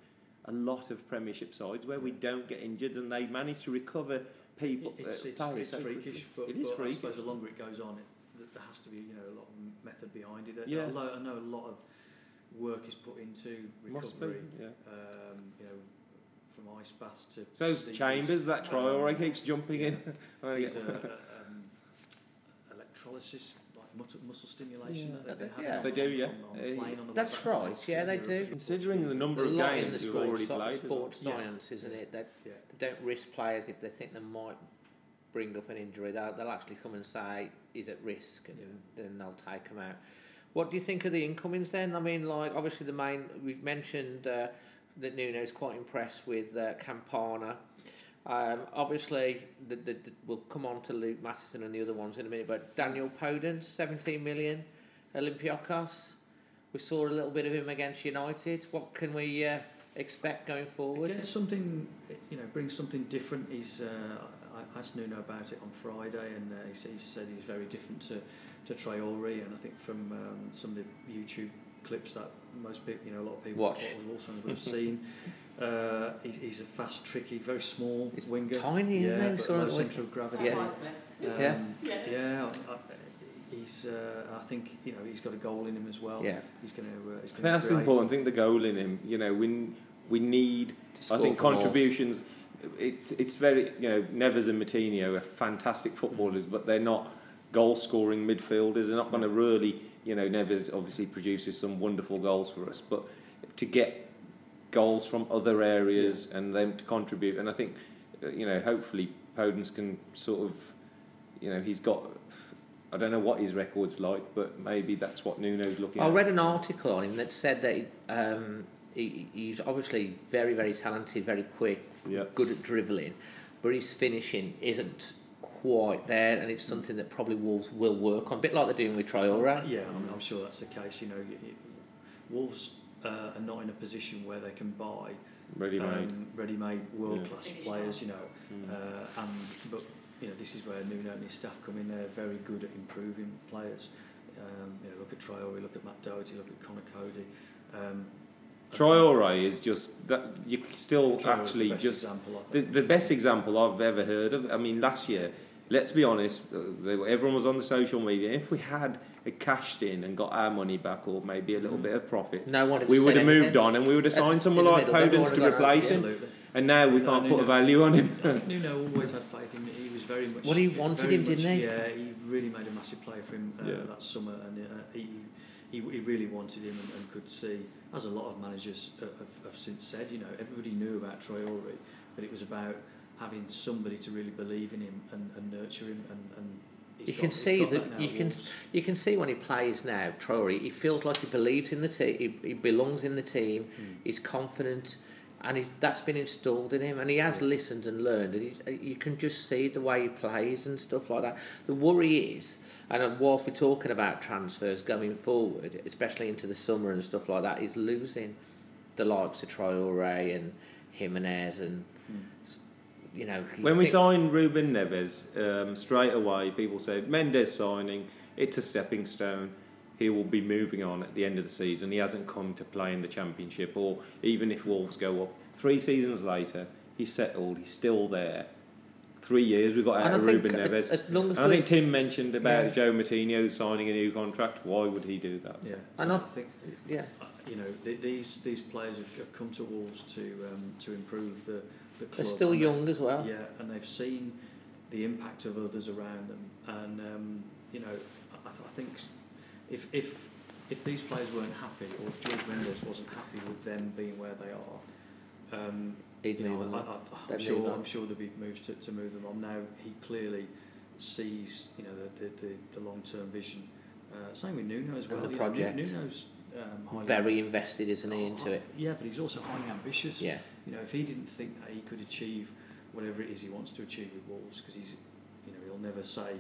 a lot of Premiership sides where we don't get injured and they manage to recover people. It's, uh, it's, it's so freakish, but, it is but I freakish. suppose the longer it goes on, it, there has to be you know a lot of method behind it. Yeah. Although I know a lot of work is put into Must be. recovery. Yeah. Um, you know, from ice baths to So deep Chambers, that trial um, where he keeps jumping in. I There's a, a, um, electrolysis, like muscle, muscle stimulation Yeah. that they've been Yeah. They do, yeah. on- on Uh, the plane, on the That's right, yeah, they do. Considering the number a of lot in games the you've sport, already so- played. as well. sports Yeah. science, isn't it? That Yeah. they don't risk players if they think they might bring up an injury. They'll, they'll actually come and say he's at risk, and then they'll take him out. What do you think of the incomings then? I mean, like obviously the main we've mentioned uh, that is quite impressed with uh, Campana. Um, obviously, the, the, the, we'll come on to Luke Matheson and the other ones in a minute, but Daniel Podence, 17 million, Olympiacos. We saw a little bit of him against United. What can we uh, expect going forward? Again, something you know brings something different. He's uh, I asked Nuno about it on Friday, and uh, he said he's very different to to Traore, and I think from um, some of the YouTube clips that most people, you know, a lot of people Watch. will also have seen. Uh, he's, he's a fast, tricky, very small He's winger. tiny, isn't yeah, he? but Sort low of centre of gravity. Yeah. Um, Yeah. Yeah. yeah. I, I, he's. Uh, I think you know he's got a goal in him as well. Yeah. He's going to. Uh, he's I think gonna that's create. important. I think the goal in him, you know, we we need. To I think from all. contributions. It's it's very you know Neves and Moutinho are fantastic footballers, but they're not goal scoring midfielders. They're not going to really you know Neves obviously produces some wonderful goals for us, but to get goals from other areas and them to contribute, and I think uh, you know hopefully Podence can sort of you know he's got. I don't know what his record's like, but maybe that's what Nuno's looking I at. read an article on him that said that um, he, he's obviously very, very talented, very quick, Yeah. good at dribbling, but his finishing isn't quite there, and it's something that probably Wolves will work on, a bit like they're doing with Traore. Yeah, I'm, I'm sure that's the case. You know, y- y- Wolves uh, are not in a position where they can buy Ready-made. um, ready-made world-class Finish players. You know, Mm. uh, and but you know this is where Nuno and his staff come in. They're very good at improving players. Um, you know, look at Traore, look at Matt Doherty, look at Conor Coady. Um, Traore is just that you still Traore's actually the just example, the, the best example I've ever heard of. I mean, last year, let's be honest, uh, everyone was on the social media. If we had cashed in and got our money back, or maybe a little bit of profit, No one we would have moved on and we would have signed someone like Podence to replace him. Absolutely. And now we No, can't no, put a value on him. Nuno always had faith in him. He was very much. Well, he wanted him, didn't much- he? Yeah, he really made a massive play for him uh, Yeah. that summer, and uh, he, he he really wanted him and, and could see, as a lot of managers uh, have, have since said, you know, everybody knew about Traore, but it was about having somebody to really believe in him and, and nurture him and. and You got- can see got that now you can you can see when he plays now, Troy He feels like he believes in the team. He, he belongs in the team. Hmm. He's confident, and he's, that's been installed in him. And he has listened and learned. And you can just see the way he plays and stuff like that. The worry is, and whilst we're talking about transfers going forward, especially into the summer and stuff like that, is losing the likes of Traore and Jimenez and. You know, you When we signed Ruben Neves, um, straight away people said Mendes signing, it's a stepping stone. He will be moving on at the end of the season. He hasn't come to play in the championship, or even if Wolves go up. Three seasons later, he's settled. He's still there. Three years we got out I of think Ruben as- Neves. as long as and I think Tim mentioned about Yeah. João Moutinho signing a new contract. Why would he do that? Yeah, And I I- think yeah. uh, you know these these players have, have come to Wolves to um, to improve the the club. They're still and they- young as well. Yeah, and they've seen the impact of others around them, and um, you know I, I think if if if these players weren't happy, or if George Mendes wasn't happy with them being where they are, um, He'd you know, I, They'd sure. I'm sure there'll be moves to, to move them on. Now he clearly sees you know the the, the, the long term vision. Uh, same with Nuno as well. the you know, project. Nuno's um, highly Very invested, isn't he, into it? Yeah, but he's also highly ambitious. Yeah. You know, if he didn't think that he could achieve whatever it is he wants to achieve with Wolves, because he's, you know, he'll never say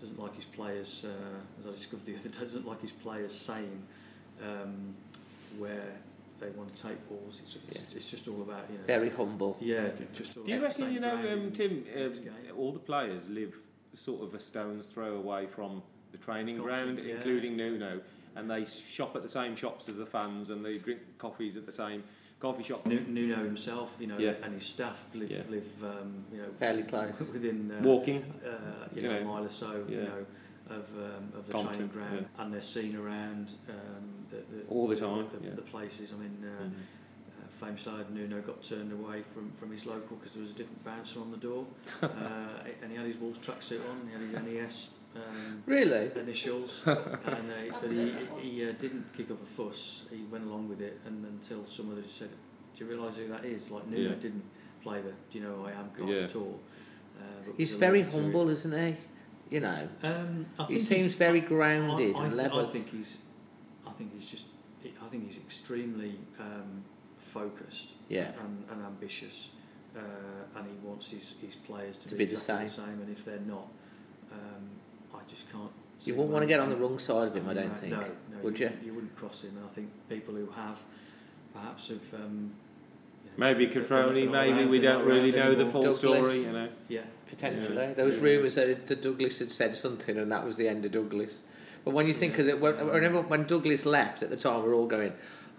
doesn't like his players. Uh, as I discovered the other day, doesn't like his players saying um, where they want to take Wolves. It's, it's, it's just all about you know. Very humble. Yeah, just all Do you about reckon, staying you know, um, Tim, um, all the players live sort of a stone's throw away from the training Got to, ground, yeah. including Nuno, and they shop at the same shops as the fans and they drink coffees at the same coffee shop. Nuno himself, you know, Yeah. and his staff live, Yeah. live um, you know, Fairly close. within uh, Walking. uh, you You know, a mile or so, you know, of um, of the Compton, training ground, and they're seen around um, the, the, All the time, the, yeah. the places. I mean, uh, Mhm. uh, famous side Nuno got turned away from, from his local because there was a different bouncer on the door, uh, and he had his Wolves tracksuit on, he had his NES. Um, Really? initials, and uh, but he, he uh, didn't kick up a fuss. He went along with it, and until somebody said, "Do you realise who that is?" Like Nuno Yeah. didn't play the "Do you know who I am?" card Yeah. at all. Uh, He's very allergic to it. humble, isn't he? You know, Um, I he seems very grounded I, and th- level. I think he's, I think he's just, I think he's extremely um, focused Yeah. and, and ambitious, uh, and he wants his, his players to, To be the exactly same. And if they're not, um, I just can't. see You wouldn't want to get on the wrong side of him, I don't no, think. No, no, Would you? you? You wouldn't cross him, I think people who have, perhaps have. Um, you know, Maybe they're Cutrone, maybe we don't really around know the full Douglas. story, you know. Yeah, Potentially. Yeah. There was Yeah. rumours that that Douglas had said something and that was the end of Douglas. But when you think of it, when, whenever, when Douglas left at the time, we're all going,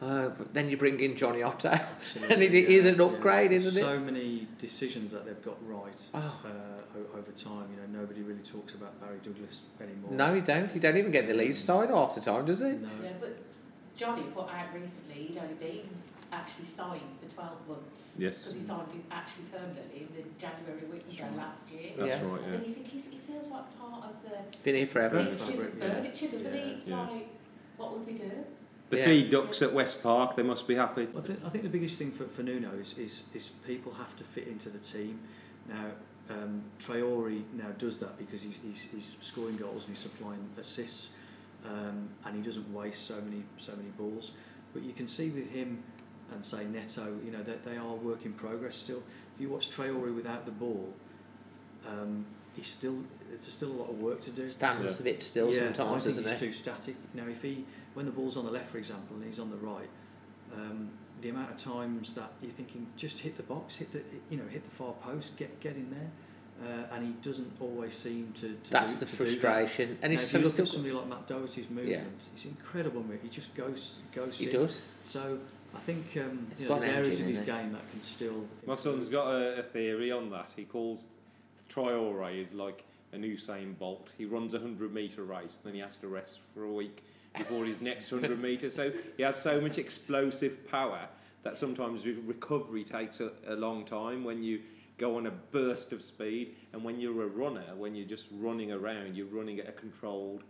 oh, then you bring in Jonny Otto. and Absolutely, it is an upgrade, yeah. isn't it? So many decisions that they've got right Oh. uh, over time. You know, nobody really talks about Barry Douglas anymore. No, he don't. He don't even get the lead side half the time, does he? No. Yeah, but Johnny put out recently he'd only been actually signed for 12 months. Yes. Because he signed it actually permanently in the January week That's right. last year. That's Yeah. right, yeah. And you think he's, he feels like part of the Been here forever. fixtures Fabric, and yeah. furniture, doesn't Yeah, he? It's yeah. like, what would we do? The Yeah. feed ducks at West Park, they must be happy. I think, I think the biggest thing for, for Nuno is, is, is people have to fit into the team. Now, um, Traore now does that because he's, he's, he's scoring goals and he's supplying assists, um, and he doesn't waste so many so many balls. But you can see with him and say Neto, you know that they are work in progress still. If you watch Traore without the ball, um, he's still there's still a lot of work to do. Stands Yeah. a bit still yeah, I sometimes, think doesn't he's he? too static. Now, if he, when the ball's on the left, for example, and he's on the right, um, the amount of times that you're thinking, just hit the box, hit the, you know, hit the far post, get get in there, uh, and he doesn't always seem to. to That's do, the to do that. frustration. And now, he's if you look at somebody like Matt Doherty's movement, it's incredible. Move. He just goes goes. he in. does. So I think um, It's you know, there's areas of his it? game that can still. My son's got a, a theory on that. He calls Traore is like an Usain Bolt. He runs a 100 metre race, then he has to rest for a week before his next 100 metres. So he has so much explosive power that sometimes recovery takes a, a long time when you go on a burst of speed. And when you're a runner, when you're just running around, you're running at a controlled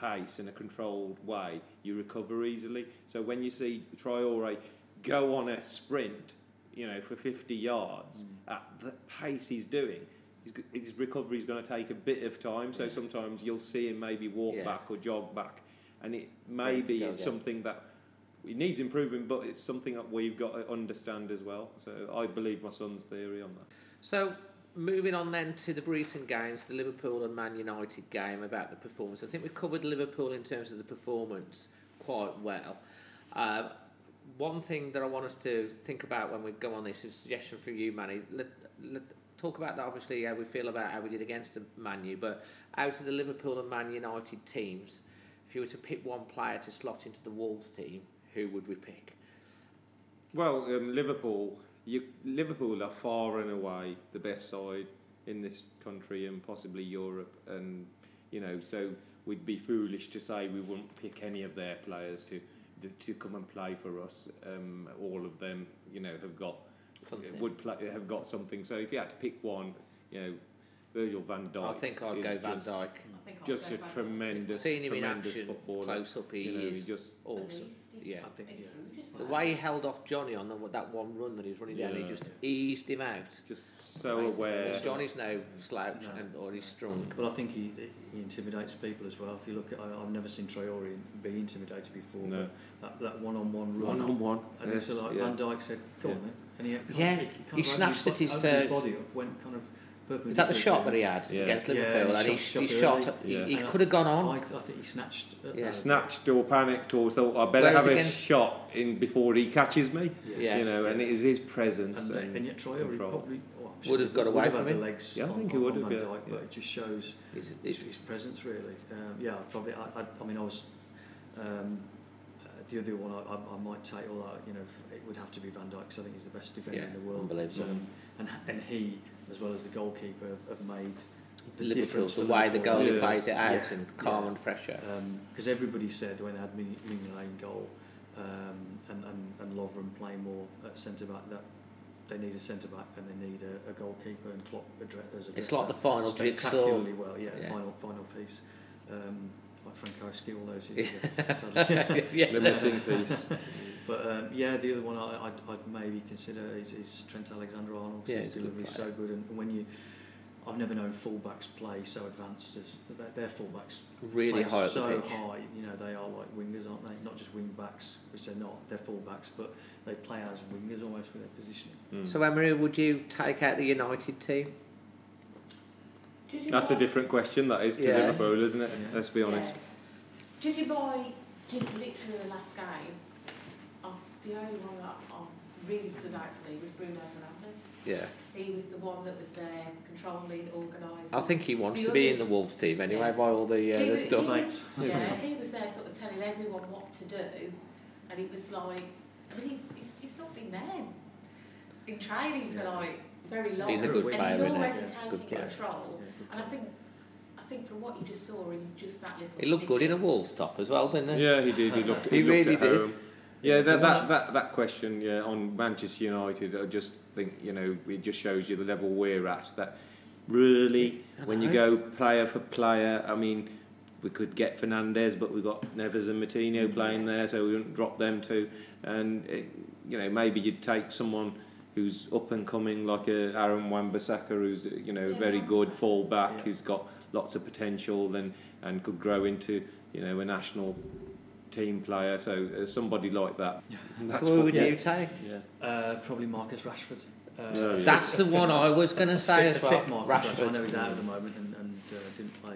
pace in a controlled way, you recover easily. So when you see Traore go on a sprint, you know, for 50 yards mm. at the pace he's doing, his recovery is going to take a bit of time. So sometimes you'll see him maybe walk Yeah. back or jog back, and it maybe go it's again. something that it needs improving, but it's something that we've got to understand as well. So I believe my son's theory on that. So, moving on then to the recent games, the Liverpool and Man United game about the performance. I think we've covered Liverpool in terms of the performance quite well. Uh, one thing that I want us to think about when we go on this is a suggestion from you, Manny. Let, let, talk about that, obviously, how we feel about how we did against the Man U, but out of the Liverpool and Man United teams, if you were to pick one player to slot into the Wolves team, who would we pick? Well, um, Liverpool, you, Liverpool are far and away the best side in this country and possibly Europe, and you know, so we'd be foolish to say we wouldn't pick any of their players to to come and play for us. Um, all of them, you know, have got Something. would play, have got something. So if you had to pick one, you know, Virgil van Dijk. I think I'd go Van Dijk. I think I'll Just a tremendous, Seeing him in tremendous action, footballer. close up, he you know, is he just awesome. He's- he's- Yeah. I think, he's yeah. The he? way he held off Johnny on the, that one run that he was running down, he just eased him out. just so Amazing. aware. Because Johnny's no slouch No. and or he's strong. Well, I think he, he intimidates people as well. If you look at, I, I've never seen Traore be intimidated before. No. But that, that one-on-one run. One on one. And yes, so like yeah. Van Dijk said, "Go on Yeah. then," and he kind Yeah, of, he, kind he snatched at his, bo- opened uh, body up, went kind of perpendicular. Is that the shot to that he had Yeah. against Yeah, Liverpool? he and he, shot- he shot shot. early. He, Yeah. he could have gone on. th- I think he snatched. At, Yeah. uh, snatched or panicked or thought I better Whereas have a shot in before he catches me. Yeah. You know, and it is his presence And, and, and yet Traore control. probably well, I'm Would have got away from him. the legs. Yeah, I on- think he would have, Van yeah, Dijk, but yeah. it just shows He's, his, his presence really. Um, yeah, probably. I, I, I mean, I was um, uh, the other one. I, I, I might take all that. You know, it would have to be Van Dijk 'cause I think he's the best defender Yeah, in the world. unbelievable. Um, and and he, as well as the goalkeeper, have, have made the Liverpool, difference. the for way the Liverpool. goalie Yeah. plays it out Yeah. and calm Yeah. and pressure. Because everybody said when they had Ming Ming Lane goal um, and, and, and Lovren playing more at centre back that they need a centre back and they need a, a goalkeeper and Klopp address, has It's like the final jigsaw. spectacularly well. Yeah, Yeah. final final piece. Um, like Franco Ski all those years ago, yeah, the missing piece. But um, yeah, the other one I, I'd, I'd maybe consider is, is Trent Alexander-Arnold. Yeah, his he's delivery is so good, and when you, I've never known fullbacks play so advanced as their, their fullbacks really play high up so the pitch. high. You know, they are like wingers, aren't they? Not just wing backs, which they're not. They're fullbacks, but they play as wingers almost with their positioning. Mm. So, Emery, would you take out the United team? Did you That's a different question, that is, to Yeah. Liverpool, isn't it? Yeah. Let's be honest. Yeah. Did you buy just literally the last game? Of the only one that um, really stood out for me was Bruno Fernandes. Yeah. He was the one that was there, controlling, organising. I think he wants The to be in the Wolves team anyway Yeah. by all the, uh, He the was- stuff. he was- Yeah, he was there sort of telling everyone what to do, and he was like, I mean, he, he's, he's not been there in training for Yeah. like very long. He's a good and player, he's already Yeah, taking good player. control. Yeah, good And I think, I think from what you just saw in just that little. He looked good in a Wolves top as well, didn't he? Yeah, he did. He looked. He looked really at did. home. Yeah, that, that, that, that question yeah, on Manchester United, I just think, you know, it just shows you the level we're at. That really, when you go player for player, I mean, we could get Fernandes, but we've got Neves and Moutinho playing there, so we wouldn't drop them too. And, it, you know, maybe you'd take someone who's up and coming, like a Aaron Wan-Bissaka, who's, eh, you know, Yeah, very good Wan-Bissaka. full back, Yeah. who's got lots of potential and, and could grow into, you know, a national team player. So uh, somebody like that. That's so who would yeah. you take? Yeah. Uh, probably Marcus Rashford. Uh, yeah. That's the one I was going to say fit, as well. fit Marcus Rashford. I know he's out at the moment and, and uh, didn't play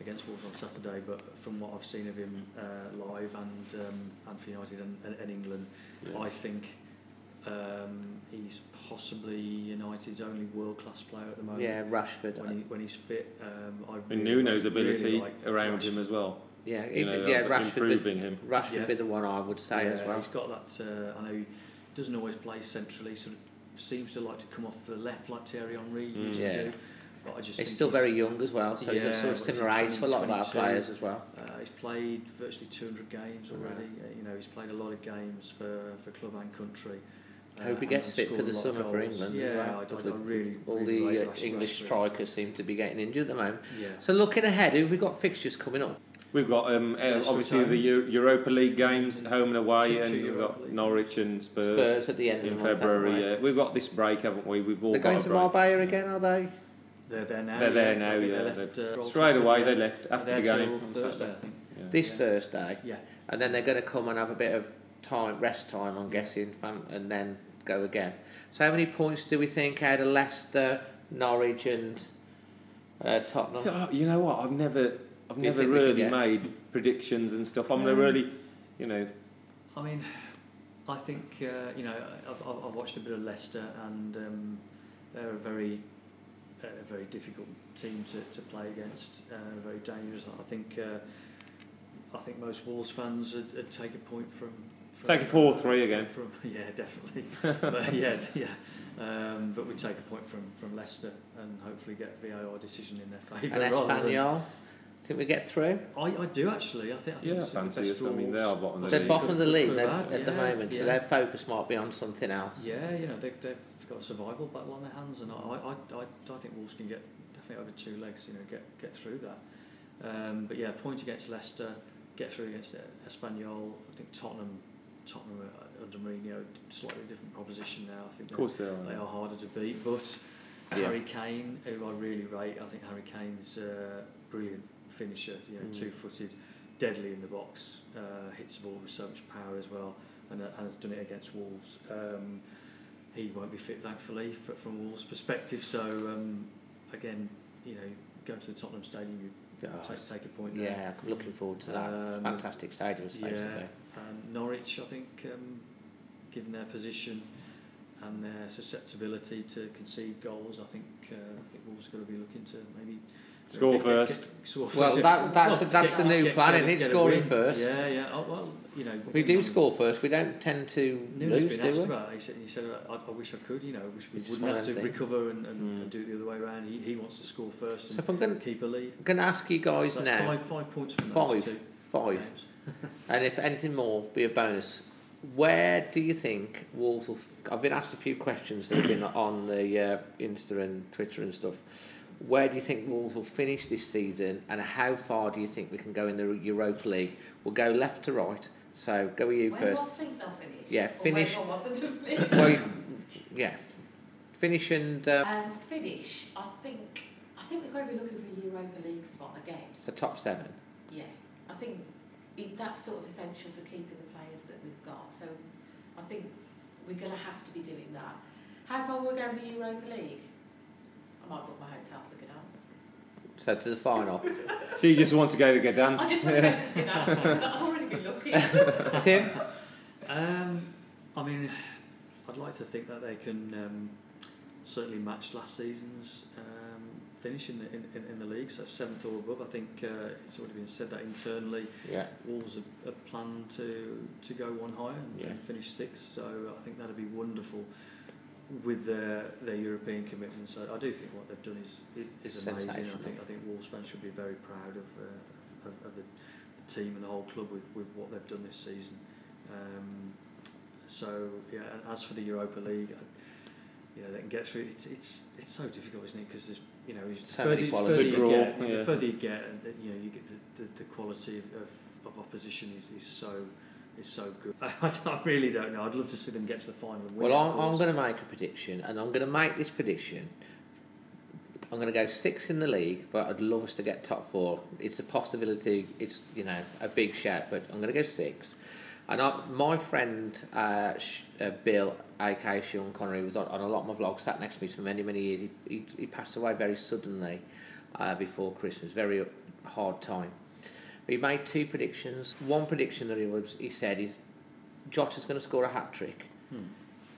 against Wolves on Saturday, but from what I've seen of him uh, live and um, and for United and, and, and England, Yeah. I think um, he's possibly United's only world class player at the moment. Yeah, Rashford. When, he, when he's fit, um, I And really, Nuno's really ability like around Rashford. him as well. Yeah, You know, yeah, uh, Rashford. improving Be, him. Rashford Yeah. be the one I would say as well. He's got that. Uh, I know he doesn't always play centrally. Sort of seems to like to come off the left like Thierry Henry Mm. used Yeah. to do. But I just He's think still very young as well, so he's a sort of similar age to a lot of our players as well. Uh, he's played virtually 200 games already. Uh, you know, he's played a lot of games for, for club and country. Uh, Hope he gets fit for the a lot of summer for goals. England yeah, as well. I, I, The- I really, All really the uh, English strikers seem to be getting injured at the moment. Yeah. So looking ahead, who have we got fixtures coming up? We've got um, uh, obviously time. the Europa League games, home and away, Two- and two we've Europa got League Norwich and Spurs, Spurs at the end in of the month, February. haven't we? Yeah, we've got this break, haven't we? We've all They're got going a to break. Marbella again, are they? They're there now. They're there now, I think yeah. They left, uh, straight away, yeah. they left after They're the game Thursday, I think. Yeah. This Yeah. Thursday, Yeah. and then they're going to come and have a bit of time, rest time, I'm guessing, and then go again. So, how many points do we think out of Leicester, Norwich, and uh, Tottenham? So, uh, you know what? I've never, I've never think we can really made predictions and stuff. I'm Um, never really, you know, I mean, I think uh, you know I've, I've- I've watched a bit of Leicester, and um, they're a very, uh, very difficult team to, to play against. Uh, very dangerous. I think. Uh, I think most Wolves fans would, would take a point from. from Take a 4-3 again. From, yeah, definitely. but yeah, yeah. Um, but we take a point from, from Leicester and hopefully get a VAR decision in their favour. and rather than- Espanyol? Think we get through? I, I do actually. I think. I think yeah, it's the best. I mean, they are bottom of the They're league. bottom of the league Good they're- bad, at the yeah, moment, so their focus might be on something else. Yeah, you know they, they've got a survival battle on their hands, and I, I, I, I think Wolves can get definitely over two legs. You know, get get through that. Um, but yeah, point against Leicester, get through against Espanyol. I think Tottenham, Tottenham under Mourinho, slightly different proposition now. I think Of course they are. they are harder to beat, but Yeah. Harry Kane, who I really rate, I think Harry Kane's a brilliant finisher. You know, Mm. two-footed, deadly in the box, uh, hits the ball with so much power as well, and, uh, and has done it against Wolves. Um, he won't be fit, thankfully, fr from Wolves' perspective. So um, again, you know, going to the Tottenham Stadium, you Oh, take, take a point there. yeah, I'm looking forward to that. Um, Fantastic stadium, to yeah. And Norwich, I think, um, given their position and their susceptibility to concede goals, I think uh, I think Wolves are going to be looking to maybe Score get- get- first. get- score Well, first. that- that's- Well, that's get- the new get- plan, get- isn't it? Scoring first. Yeah, yeah. Oh, well, you know, If we do score first, we don't tend to Nuno's lose, been do asked we? about it. He said, he said I, I wish I could, you know, I wish we It's wouldn't have to them things. recover and, and, Mm. and do it the other way around. He, he wants to score first So if I'm going to keep a lead. I'm going to ask you guys That's now, five, five points from Five. those two five, games. and if anything more, be a bonus. Where do you think Wolves will? F- I've been asked a few questions that have been on the uh, Insta and Twitter and stuff. Where do you think Wolves will finish this season, and how far do you think we can go in the Europa League? We'll go left to right. So go with you Where first. do I think they'll finish? Yeah, finish- Where do I want them to finish? well, yeah, finish and uh, Um, finish, I think. I think we're going to be looking for a Europa League spot again. So top seven. Yeah, I think that's sort of essential for keeping the players that we've got. So I think we're going to have to be doing that. How far will we go in the Europa League? I might book my hotel for Gdansk. So to the final. She just wants to go to Gdansk. I just want to go to Gdansk because I've already been looking. Tim, Um, I mean, I'd like to think that they can um, certainly match last season's um, finish in the, in, in, in the league, so seventh or above. I think uh, it's already been said that internally yeah, Wolves have, have planned to, to go one higher and, Yeah. and finish sixth, so I think that'd be wonderful with their, their European commitments, So I do think what they've done is is, is amazing. I think I think Wolves fans should be very proud of, uh, of, of the, the team and the whole club with, with what they've done this season. Um, so yeah, as for the Europa League, I, you know they can get through. It's it's it's so difficult, isn't it? Because there's you know So further, many further you Draw, get, yeah. the further you get, and you know you get the, the, the quality of, of, of opposition is, is so is so good. I, I really don't know. I'd love to see them get to the final. Well, I'm, I'm going to make a prediction, and I'm going to make this prediction. I'm going to go six in the league, but I'd love us to get top four. It's a possibility. It's you know a big shout, but I'm going to go six. And I, my friend uh, uh, Bill, aka Sean Connery, was on, on a lot of my vlogs. Sat next to me for many many years. He he, he passed away very suddenly uh, before Christmas. Very hard time. He made two predictions. One prediction that he was he said is Jota's going to score a hat trick. Hmm.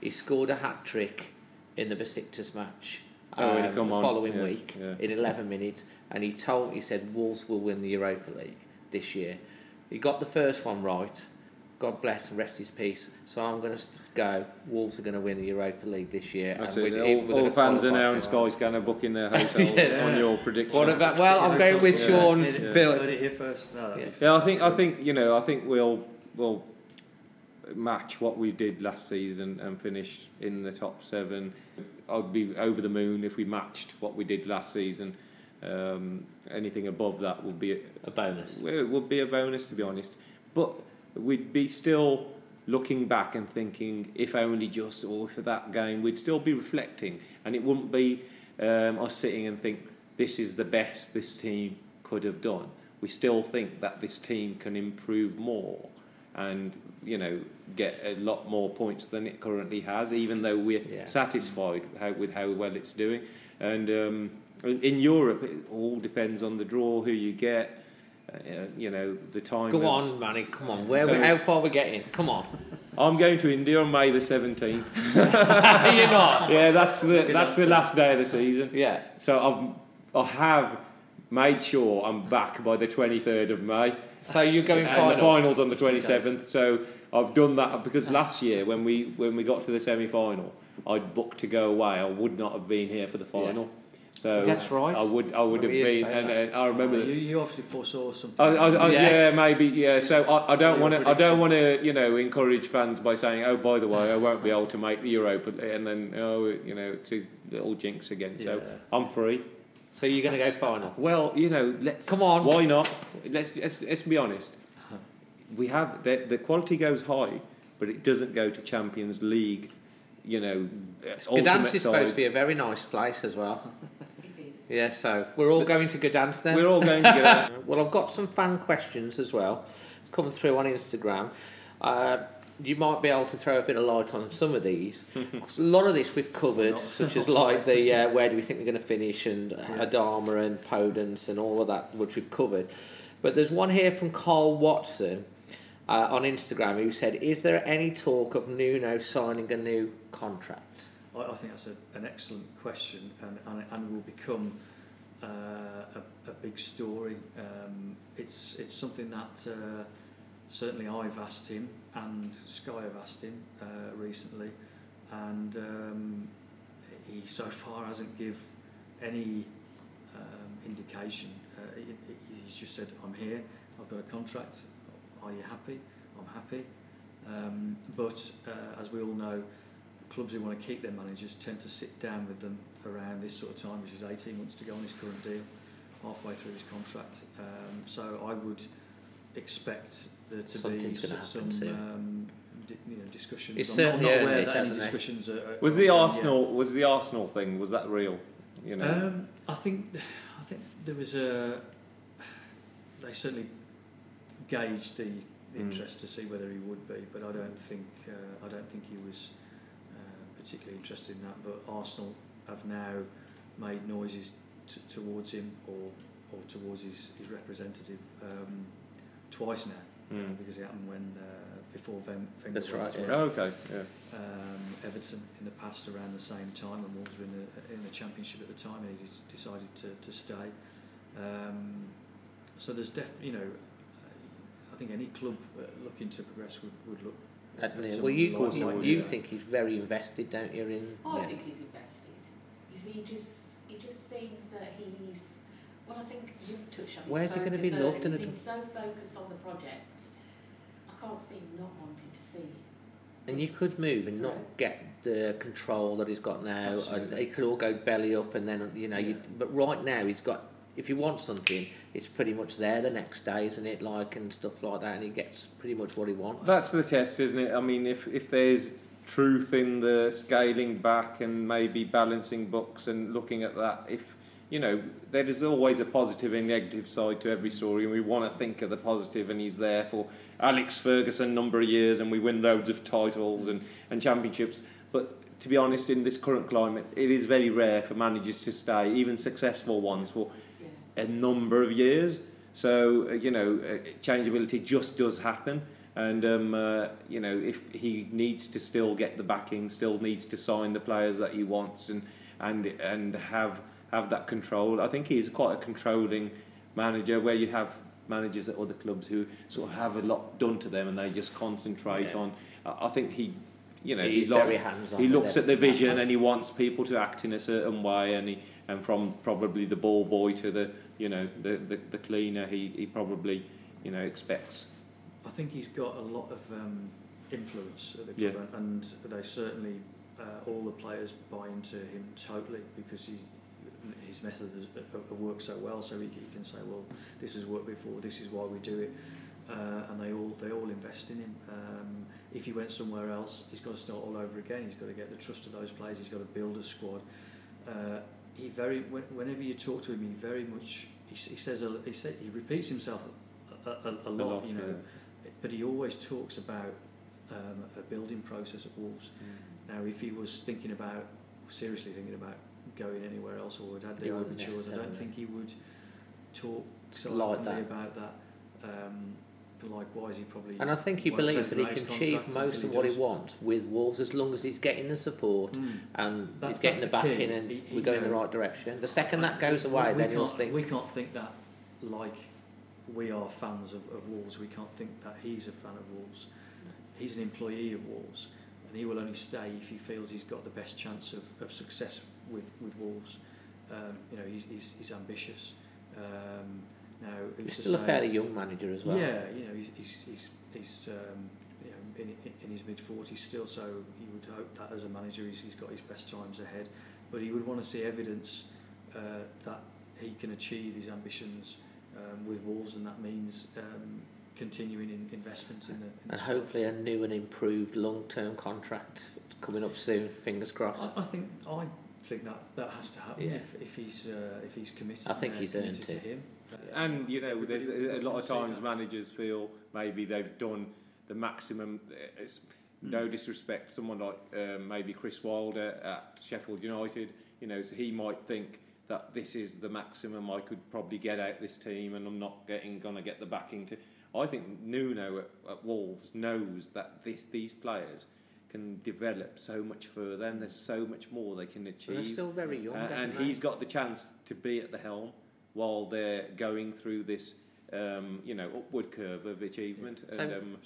He scored a hat trick in the Besiktas match Oh, um, the following Yeah, week yeah. in 11 minutes, and he told he said Wolves will win the Europa League this year. He got the first one right. God bless and rest his peace. So I'm going to go. Wolves are going to win the Europa League this year. That's and it. we- All, we're all gonna the fans are now in for it. Skyscanner booking their hotels Yeah. on your prediction. What about? Well, I'm going with Yeah. Sean. Yeah. Bill. Heard it here first. No, Yeah. Yeah, I think I think you know I think we'll we'll match what we did last season and finish in the top seven. I'd be over the moon if we matched what we did last season. Um, anything above that would be A bonus. it would be a bonus, to be honest. But we'd be still looking back and thinking, if only just, or for that game, we'd still be reflecting, and it wouldn't be um, us sitting and think this is the best this team could have done. We still think that this team can improve more, and you know get a lot more points than it currently has, even though we're Yeah. satisfied how, with how well it's doing. And um, in Europe, it all depends on the draw, who you get. Uh, you know the time. Go on, Manny. Come on. Where? So- we, how far we getting? Come on. I'm going to India on May the seventeenth. You're not. Yeah, that's the that's the last day of the season. Yeah. So I've I have made sure I'm back by the twenty third of May. So you're going and the finals on the twenty seventh. So I've done that because last year when we when we got to the semi final, I'd booked to go away. I would not have been here for the final. So That's right. I would I would have Remember been, saying and, uh, I remember. you, that- you obviously foresaw something. I, I, I, Yeah. yeah. maybe, yeah. So I, I don't want to. I don't want to, you know, encourage fans by saying, "Oh, by the way, I won't be able to make the Europa," and then, oh, you know, it's his little jinx again. So Yeah. I'm free. So you're going to go final. Well, you know, let's Come on. Why not? Let's let's, let's be honest. We have the the quality goes high, but it doesn't go to Champions League. You know, ultimate Gdansk is supposed to be a very nice place as well. Yeah, so we're all going to Gdansk then. We're all going to get. Well, I've got some fan questions as well. It's coming through on Instagram. Uh, you might be able to throw a bit of light on some of these. 'Cause a lot of this we've covered, such as like the uh, where do we think we're going to finish and Adama and Podence and all of that, which we've covered. But there's one here from Carl Watson uh, on Instagram who said, "Is there any talk of Nuno signing a new contract?" I, I think that's a, an excellent question and, and, and will become uh, a, a big story. Um, it's, it's something that uh, certainly I've asked him and Sky have asked him uh, recently and um, he so far hasn't give any um, indication. Uh, he, he- he's just said, I'm here, I've got a contract, are you happy? I'm happy. Um, but uh, as we all know, clubs who want to keep their managers tend to sit down with them around this sort of time, which is 18 months to go on his current deal, halfway through his contract. Um, so I would expect there to Something's be gonna some happen um, di- you know, discussions. It's I'm certainly not, I'm not aware it, that any discussions are, are Was the on yet. Arsenal? Was the Arsenal thing? Was that real? You know. Um, I think I think there was a. They certainly gauged the Mm. interest to see whether he would be, but I don't think uh, I don't think he was particularly interested in that. But Arsenal have now made noises t- towards him or or towards his, his representative um, twice now Mm. because it happened when uh, before Ven- Wenger That's right, yeah. Oh, okay. Yeah. um, Everton in the past around the same time, and Wolves were in the in the Championship at the time, and he just decided to, to stay. Um, so there's definitely, you know, uh, I think any club uh, looking to progress would, would look. At at Neil. Well, you, like you, you yeah. think he's very invested, don't you? In oh, I yeah. think he's invested. You see, he just he just seems that he's. Well, I think you've touched on. Where's he gonna be earlier. loved in He a- seems so focused on the project. I can't see him not wanting to see. And you could move and not get the control that he's got now, and Absolutely. it could all go belly up, and then you know. You, but right now, he's got. If he wants something, it's pretty much there the next day, isn't it? Like and stuff like that, and he gets pretty much what he wants. That's the test, isn't it? I mean, if if there's truth in the scaling back and maybe balancing books and looking at that, if you know, there is always a positive and negative side to every story, and we want to think of the positive, and he's there for Alex Ferguson number of years, and we win loads of titles and, and championships. But to be honest, in this current climate, it is very rare for managers to stay, even successful ones, for. A number of years. So uh, you know, uh, changeability just does happen, and um, uh, you know, if he needs to still get the backing, still needs to sign the players that he wants, and and and have have that control. I think he is quite a controlling manager, where you have managers at other clubs who sort of have a lot done to them, and they just concentrate Yeah. on. I think he. You know, He's he hands-on He looks at the vision and he wants people to act in a certain way, and he and from probably the ball boy to the you know the the, the cleaner, he, he probably you know expects. I think he's got a lot of um, influence at the Yeah. club, and they certainly uh, all the players buy into him totally because he his method has uh, uh, worked so well, so he, he can say, well, this has worked before, this is why we do it, uh, and they all they all invest in him. Um, if he went somewhere else, he's got to start all over again. He's got to get the trust of those players. He's got to build a squad. Uh, he very whenever you talk to him, he very much he, he says a, he, say, he repeats himself a, a, a, lot, lot, you know, yeah. but he always talks about um, a building process at Wolves. Mm. Now, if he was thinking about seriously thinking about going anywhere else or had the overtures, I don't think he would talk so like that. about that. Um, likewise, he probably. And I think he believes that he can achieve most of what he wants with Wolves as long as he's getting the support mm. and that's, he's getting the backing and he, he, we're going in the right direction. The second that goes away, then you'll think. We can't think that like we are fans of, of Wolves. We can't think that he's a fan of Wolves. He's an employee of Wolves, and he will only stay if he feels he's got the best chance of, of success with, with Wolves. Um, you know, he's, he's, he's ambitious. Um, now, he's still say, a fairly young manager as well. Yeah, you know, he's he's he's, he's um, you know in, in his mid forties still, so he would hope that as a manager he's, he's got his best times ahead. But he would want to see evidence uh, that he can achieve his ambitions um, with Wolves, and that means um, continuing in investment in the. In and hopefully a new and improved long-term contract coming up soon. Fingers crossed. I, I think I think that that has to happen yeah. if, if he's uh, if he's committed. I think he's earned to him. And you know, there's a, a lot of times managers feel maybe they've done the maximum. It's no hmm. disrespect, someone like um, maybe Chris Wilder at Sheffield United, you know, so he might think that this is the maximum I could probably get out this team, and I'm not getting gonna get the backing to. I think Nuno at, at Wolves knows that this these players can develop so much further, and there's so much more they can achieve. They're still very young, uh, and he's got the chance to be at the helm while they're going through this, um, you know, upward curve of achievement. So, and, um,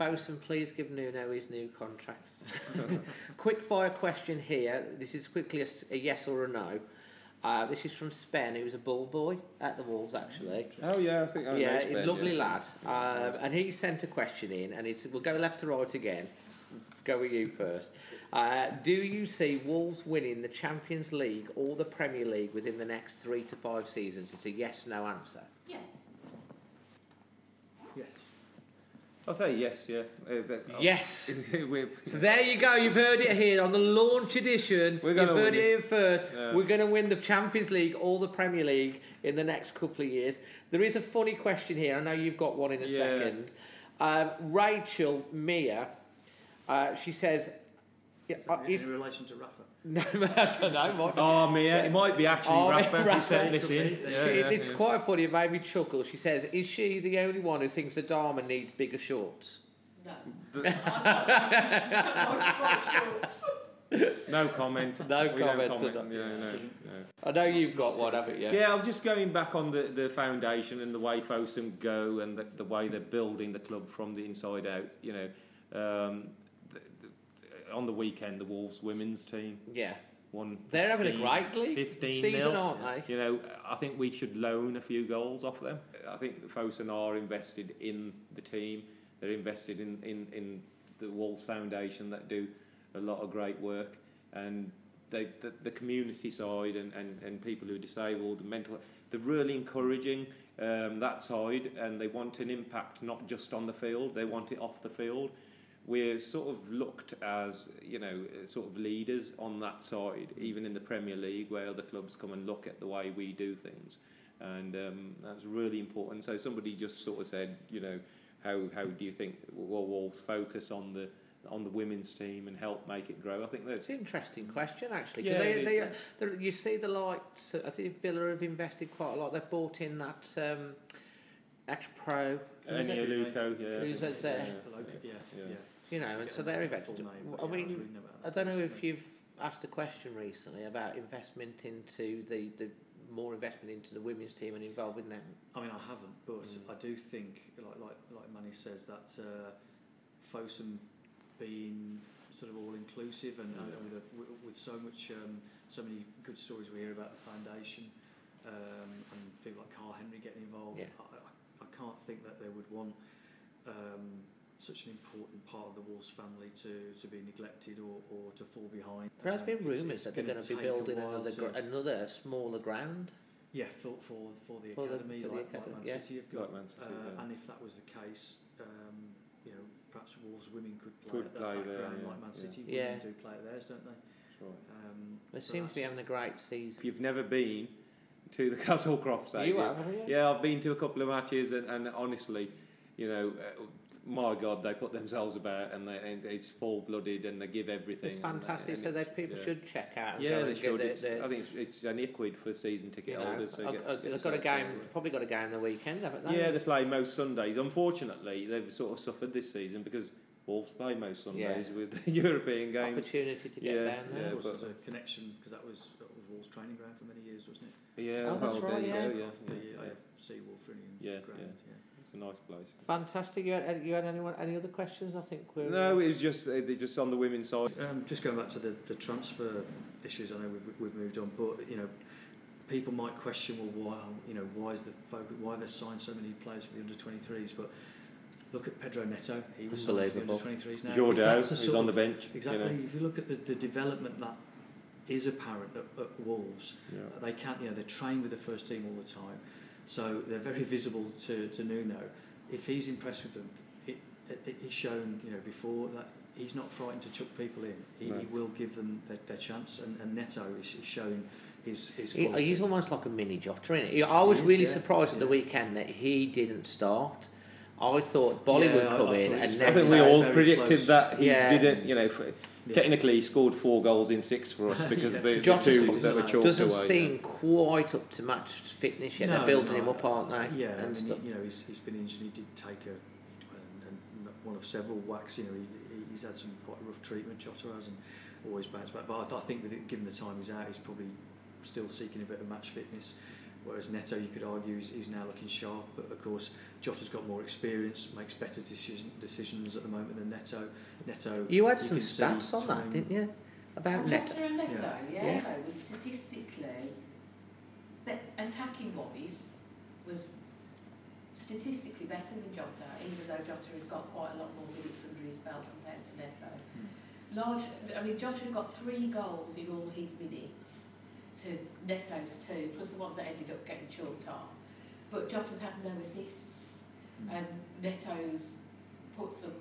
Fosun, please give Nuno his new contracts. Quick fire question here. This is quickly a, a yes or a no. Uh, this is from Spen, who was a ball boy at the Wolves, actually. Oh yeah, I think I yeah, Spen, lovely yeah. lad. Um, and he sent a question in, and it's we'll go left to right again. Go with you first. Uh, do you see Wolves winning the Champions League or the Premier League within the next three to five seasons? It's a yes/no answer. Yes. Yes. I'll say yes, yeah. Uh, yes. so there you go. You've heard it here on the launch edition. We're You've heard it here first. Yeah. We're going to win the Champions League or the Premier League in the next couple of years. There is a funny question here. I know you've got one in a yeah. second. Um, Rachel Mia, uh, she says, yeah, uh, in relation to Rafa. No, I don't know. Might oh, Mia, it might be actually oh, Rafa. Rafa. sent this in. Yeah, she, yeah, it's yeah. quite funny. It made me chuckle. She says, "Is she the only one who thinks Adama needs bigger shorts?" No. no comment. No we comment. comment. Yeah, no, no. I know you've got one, haven't you? Yeah, I'm just going back on the, the foundation and the way Fosun go and the, the way they're building the club from the inside out. You know, um, on the weekend, the Wolves women's team. Yeah. Won They're having a great league 15 season, nil. aren't they? You know, I think we should loan a few goals off them. I think Fosun are invested in the team. They're invested in, in, in the Wolves Foundation that do a lot of great work. And they, the, the community side and, and, and people who are disabled, mental, they're really encouraging um, that side and they want an impact not just on the field, they want it off the field we're sort of looked as you know sort of leaders on that side, even in the Premier League, where other clubs come and look at the way we do things, and um, that's really important. So somebody just sort of said, you know, how how do you think will Wolves focus on the on the women's team and help make it grow? I think that's an interesting question actually. Yeah, they, they, they, you see the likes. I think Villa have invested quite a lot. They've bought in that. Um, Ex Pro. Eni Aluko, yeah. Who's there? Yeah, yeah. yeah. You know, and so they're invested. I mean, I don't know if you've asked a question recently about investment into the, the more investment into the women's team and involving them. I mean, I haven't, but mm. I do think, like like like Manny says, that uh, Fosun being sort of all inclusive and, and with, a, with so much um, so many good stories we hear about the foundation um, and people like Karl Henry getting involved. Yeah. I, I, I can't think that they would want. Um, such an important part of the Wolves family to, to be neglected or, or to fall behind. There has Um, been rumours that they're gonna be building another to- gr- another smaller ground. Yeah, for for, for the For the- academy, for the academy, like Man yeah. City have got. Like City, uh, yeah. And if that was the case, um, you know, perhaps Wolves women could play Could at that play there, background yeah, like Man. City Yeah. women do play at theirs, don't they? That's right. Um, They so seem to be having a great season. If you've never been to the Castlecroft Stadium, You have, haven't you? Yeah, I've been to a couple of matches, and, and honestly, you know, uh, my God, they put themselves about, and, they, and it's full blooded, and they give everything. It's and they- fantastic, and so it's- that people yeah. should check out. and Yeah, they and should. Get It's, the, the, I think it's, it's only a quid for season ticket you know, holders. So get- I- they've got a game, over it. probably got a game the weekend, haven't they? Yeah, they play most Sundays. Unfortunately, they've sort of suffered this season because Wolves play most Sundays with the European games. opportunity to get Yeah, down there. yeah. Of course, but- a connection because that was that was Wolves' training ground for many years, wasn't it? Yeah, Oh, that's well, there right, you yeah. yeah, the yeah, yeah. AFC Wulfrunian Yeah, ground. yeah. Yeah. It's a nice place. Fantastic. You had, you had anyone, any other questions? I think we're. No, it was just uh, they just on the women's side. Um, just going back to the, the transfer issues, I know we've, we've moved on, but you know, people might question, well, why you know why is the focus, why they've signed so many players for the under 23s? But look at Pedro Neto, he was signed for the under 23s now. If Jordo is on the bench. Exactly. You know. If you look at the, the development that is apparent at, at Wolves, Yeah. uh, they can't, you know, they train with the first team all the time, so they're very visible to, to Nuno. If he's impressed with them, it, it, it's shown, you know, before that he's not frightened to chuck people in. He, No. he will give them their, their chance, and, and Neto is, is showing his his He, he's almost like a mini Jota, isn't he? I was He is, really yeah, surprised at the weekend that he didn't start. I thought Boly Yeah, would come I in and he I think we all predicted close. that he Yeah. didn't. You know, for, Yeah. technically he scored four goals in six for us because Yeah. the, the Jota two doesn't- that were chalked doesn't away. seem quite up to match fitness yet. No, They're building no, him up, aren't they? Yeah, I mean, stuff. you know, he's, he's been injured. He did take a and, and one of several whacks. You know, he, he's had some quite rough treatment. Jota has, and always bounced back. But I, th- I think that it, given the time he's out, he's probably still seeking a bit of match fitness. Whereas Neto, you could argue, is, is now looking sharp. But of course, Jota's got more experience, makes better decision, decisions at the moment than Neto. Neto, You had some stats on that, didn't you? About Well, net. Jota and Neto, Yeah. yeah, Yeah. though, was statistically, attacking wise, was statistically better than Jota, even though Jota had got quite a lot more minutes under his belt compared to Neto. Hmm. Large, I mean, Jota had got three goals in all his minutes to Neto's two, plus the ones that ended up getting chalked off. But Jota's had no assists, Mm. and Neto's put some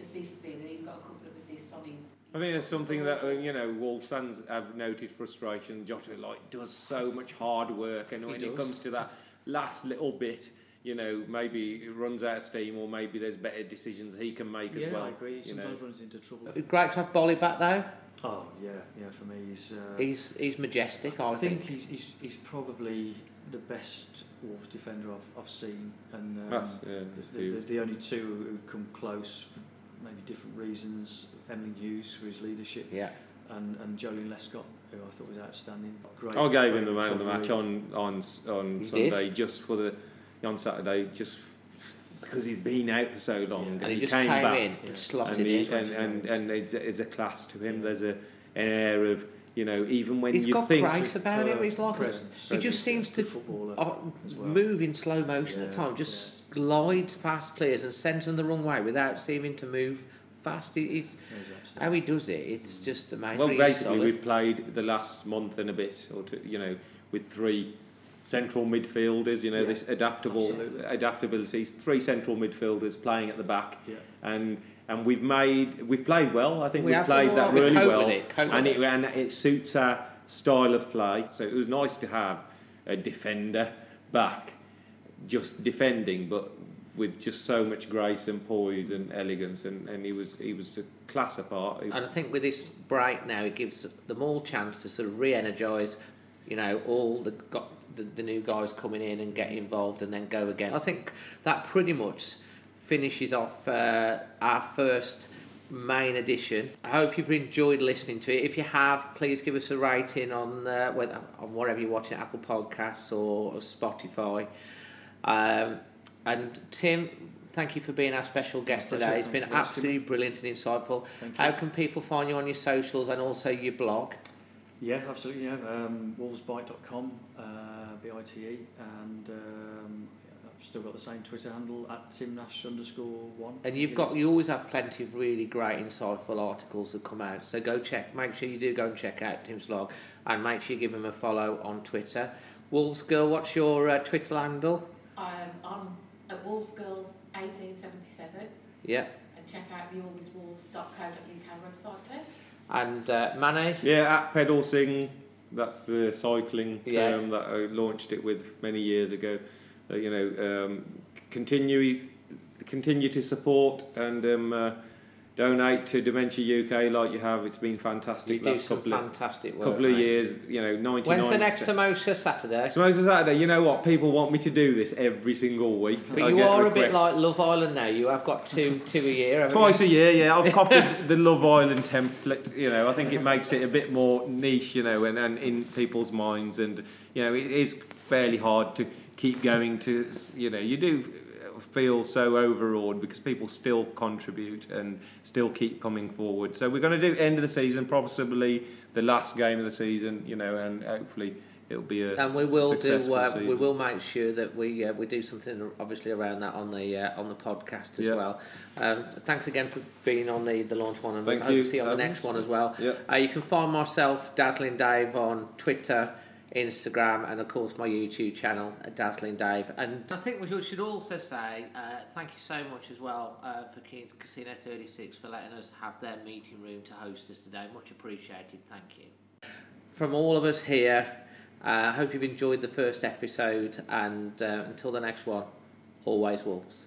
assists in, and he's got a couple of assists on him. I think there's something that uh, you know Wolves fans have noted frustration. Joshua like does so much hard work, and He when it comes to that last little bit, you know maybe it runs out of steam, or maybe there's better decisions he can make as yeah, well. I agree. He you know. sometimes runs into trouble. Great to have Boly back though. Oh yeah, yeah. For me, he's. Uh, He's he's majestic. I, I think think. he's, he's, he's probably the best Wolves defender I've, I've seen, and um, That's yeah. the, the, the only two who come close for maybe different reasons. Emlyn Hughes for his leadership, Yeah. and and Joleon Lescott, who I thought was outstanding. Great, I gave great him the man of the match on on on You Sunday just for the on Saturday just because he's been out for so long Yeah. and, And he just came came back in, Yeah. slotted and, he, in. and, and, and it's, it's a class to him. There's a, an air of you know even when He's you got think grace about him. He's like a, presence. he just seems to uh, well. move in slow motion at times. Just glides past players and sends them the wrong way without seeming to move fast. He, he's, Yeah, how he does it, it's just amazing. Well, basically, solid. we've played the last month and a bit, or two, you know, with three central midfielders. You know, Yeah, this adaptable absolutely. adaptabilities. Three central midfielders playing at the back, Yeah. and and we've made we've played well. I think We have played that. We really well, it, and with it and it suits our style of play. So it was nice to have a defender back, just defending, but with just so much grace and poise and elegance, and, and he was he was a class apart. And I think with this break now, it gives them all chance to sort of re-energise, you know, all the, got, the the new guys coming in and get involved and then go again. I think that pretty much finishes off uh, our first main edition. I hope you've enjoyed listening to it. If you have, please give us a rating on uh, whether on whatever you're watching, Apple Podcasts or Spotify. Um, and Tim, thank you for being our special guest today. It's been absolutely brilliant and insightful. How can people find you on your socials and also your blog? Yeah, absolutely. Yeah, um, wolvesbite.com, uh, B-I-T-E, and um, I've still got the same Twitter handle at Tim Nash underscore one. And you've got you always have plenty of really great insightful articles that come out. So go check. Make sure you do go and check out Tim's blog, and make sure you give him a follow on Twitter. Wolves girl, what's your uh, Twitter handle? Um, I'm at Wolves Girls 1877 Yeah. and check out the alwayswolves.co.uk website too. And uh, Mane. Yeah, at pedal sing. That's the cycling Yeah. term that I launched it with many years ago. Uh, you know, um, continue continue to support and um, uh, donate to Dementia UK like you have. It's been fantastic You last some couple of work. couple of mate. years. You know, ninety nine. When's the next Samosa Saturday? Samosa Saturday. You know what? People want me to do this every single week. But I you are a bit requests. like Love Island now. You have got two two a year. Twice you? a year, yeah. I've copied the Love Island template. You know, I think it makes it a bit more niche, you know, and, and in people's minds, and you know, it is fairly hard to keep going. To you know, you do feel so overawed because people still contribute and still keep coming forward. So we're going to do end of the season, possibly the last game of the season, you know, and hopefully it'll be a and we will do. Uh, we will make sure that we uh, we do something obviously around that on the uh, on the podcast as Yeah. well. Um, thanks again for being on the, the launch one, and Thank hope to you, see you on the next one as well. Yeah. Uh, you can find myself Dazzling Dave on Twitter. Instagram and of course my YouTube channel, uh, Dazzling Dave. And I think we should also say uh, thank you so much as well uh, for Casino 36 for letting us have their meeting room to host us today. Much appreciated. Thank you. From all of us here, I uh, hope you've enjoyed the first episode. And uh, until the next one, always Wolves.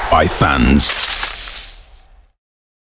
by fans.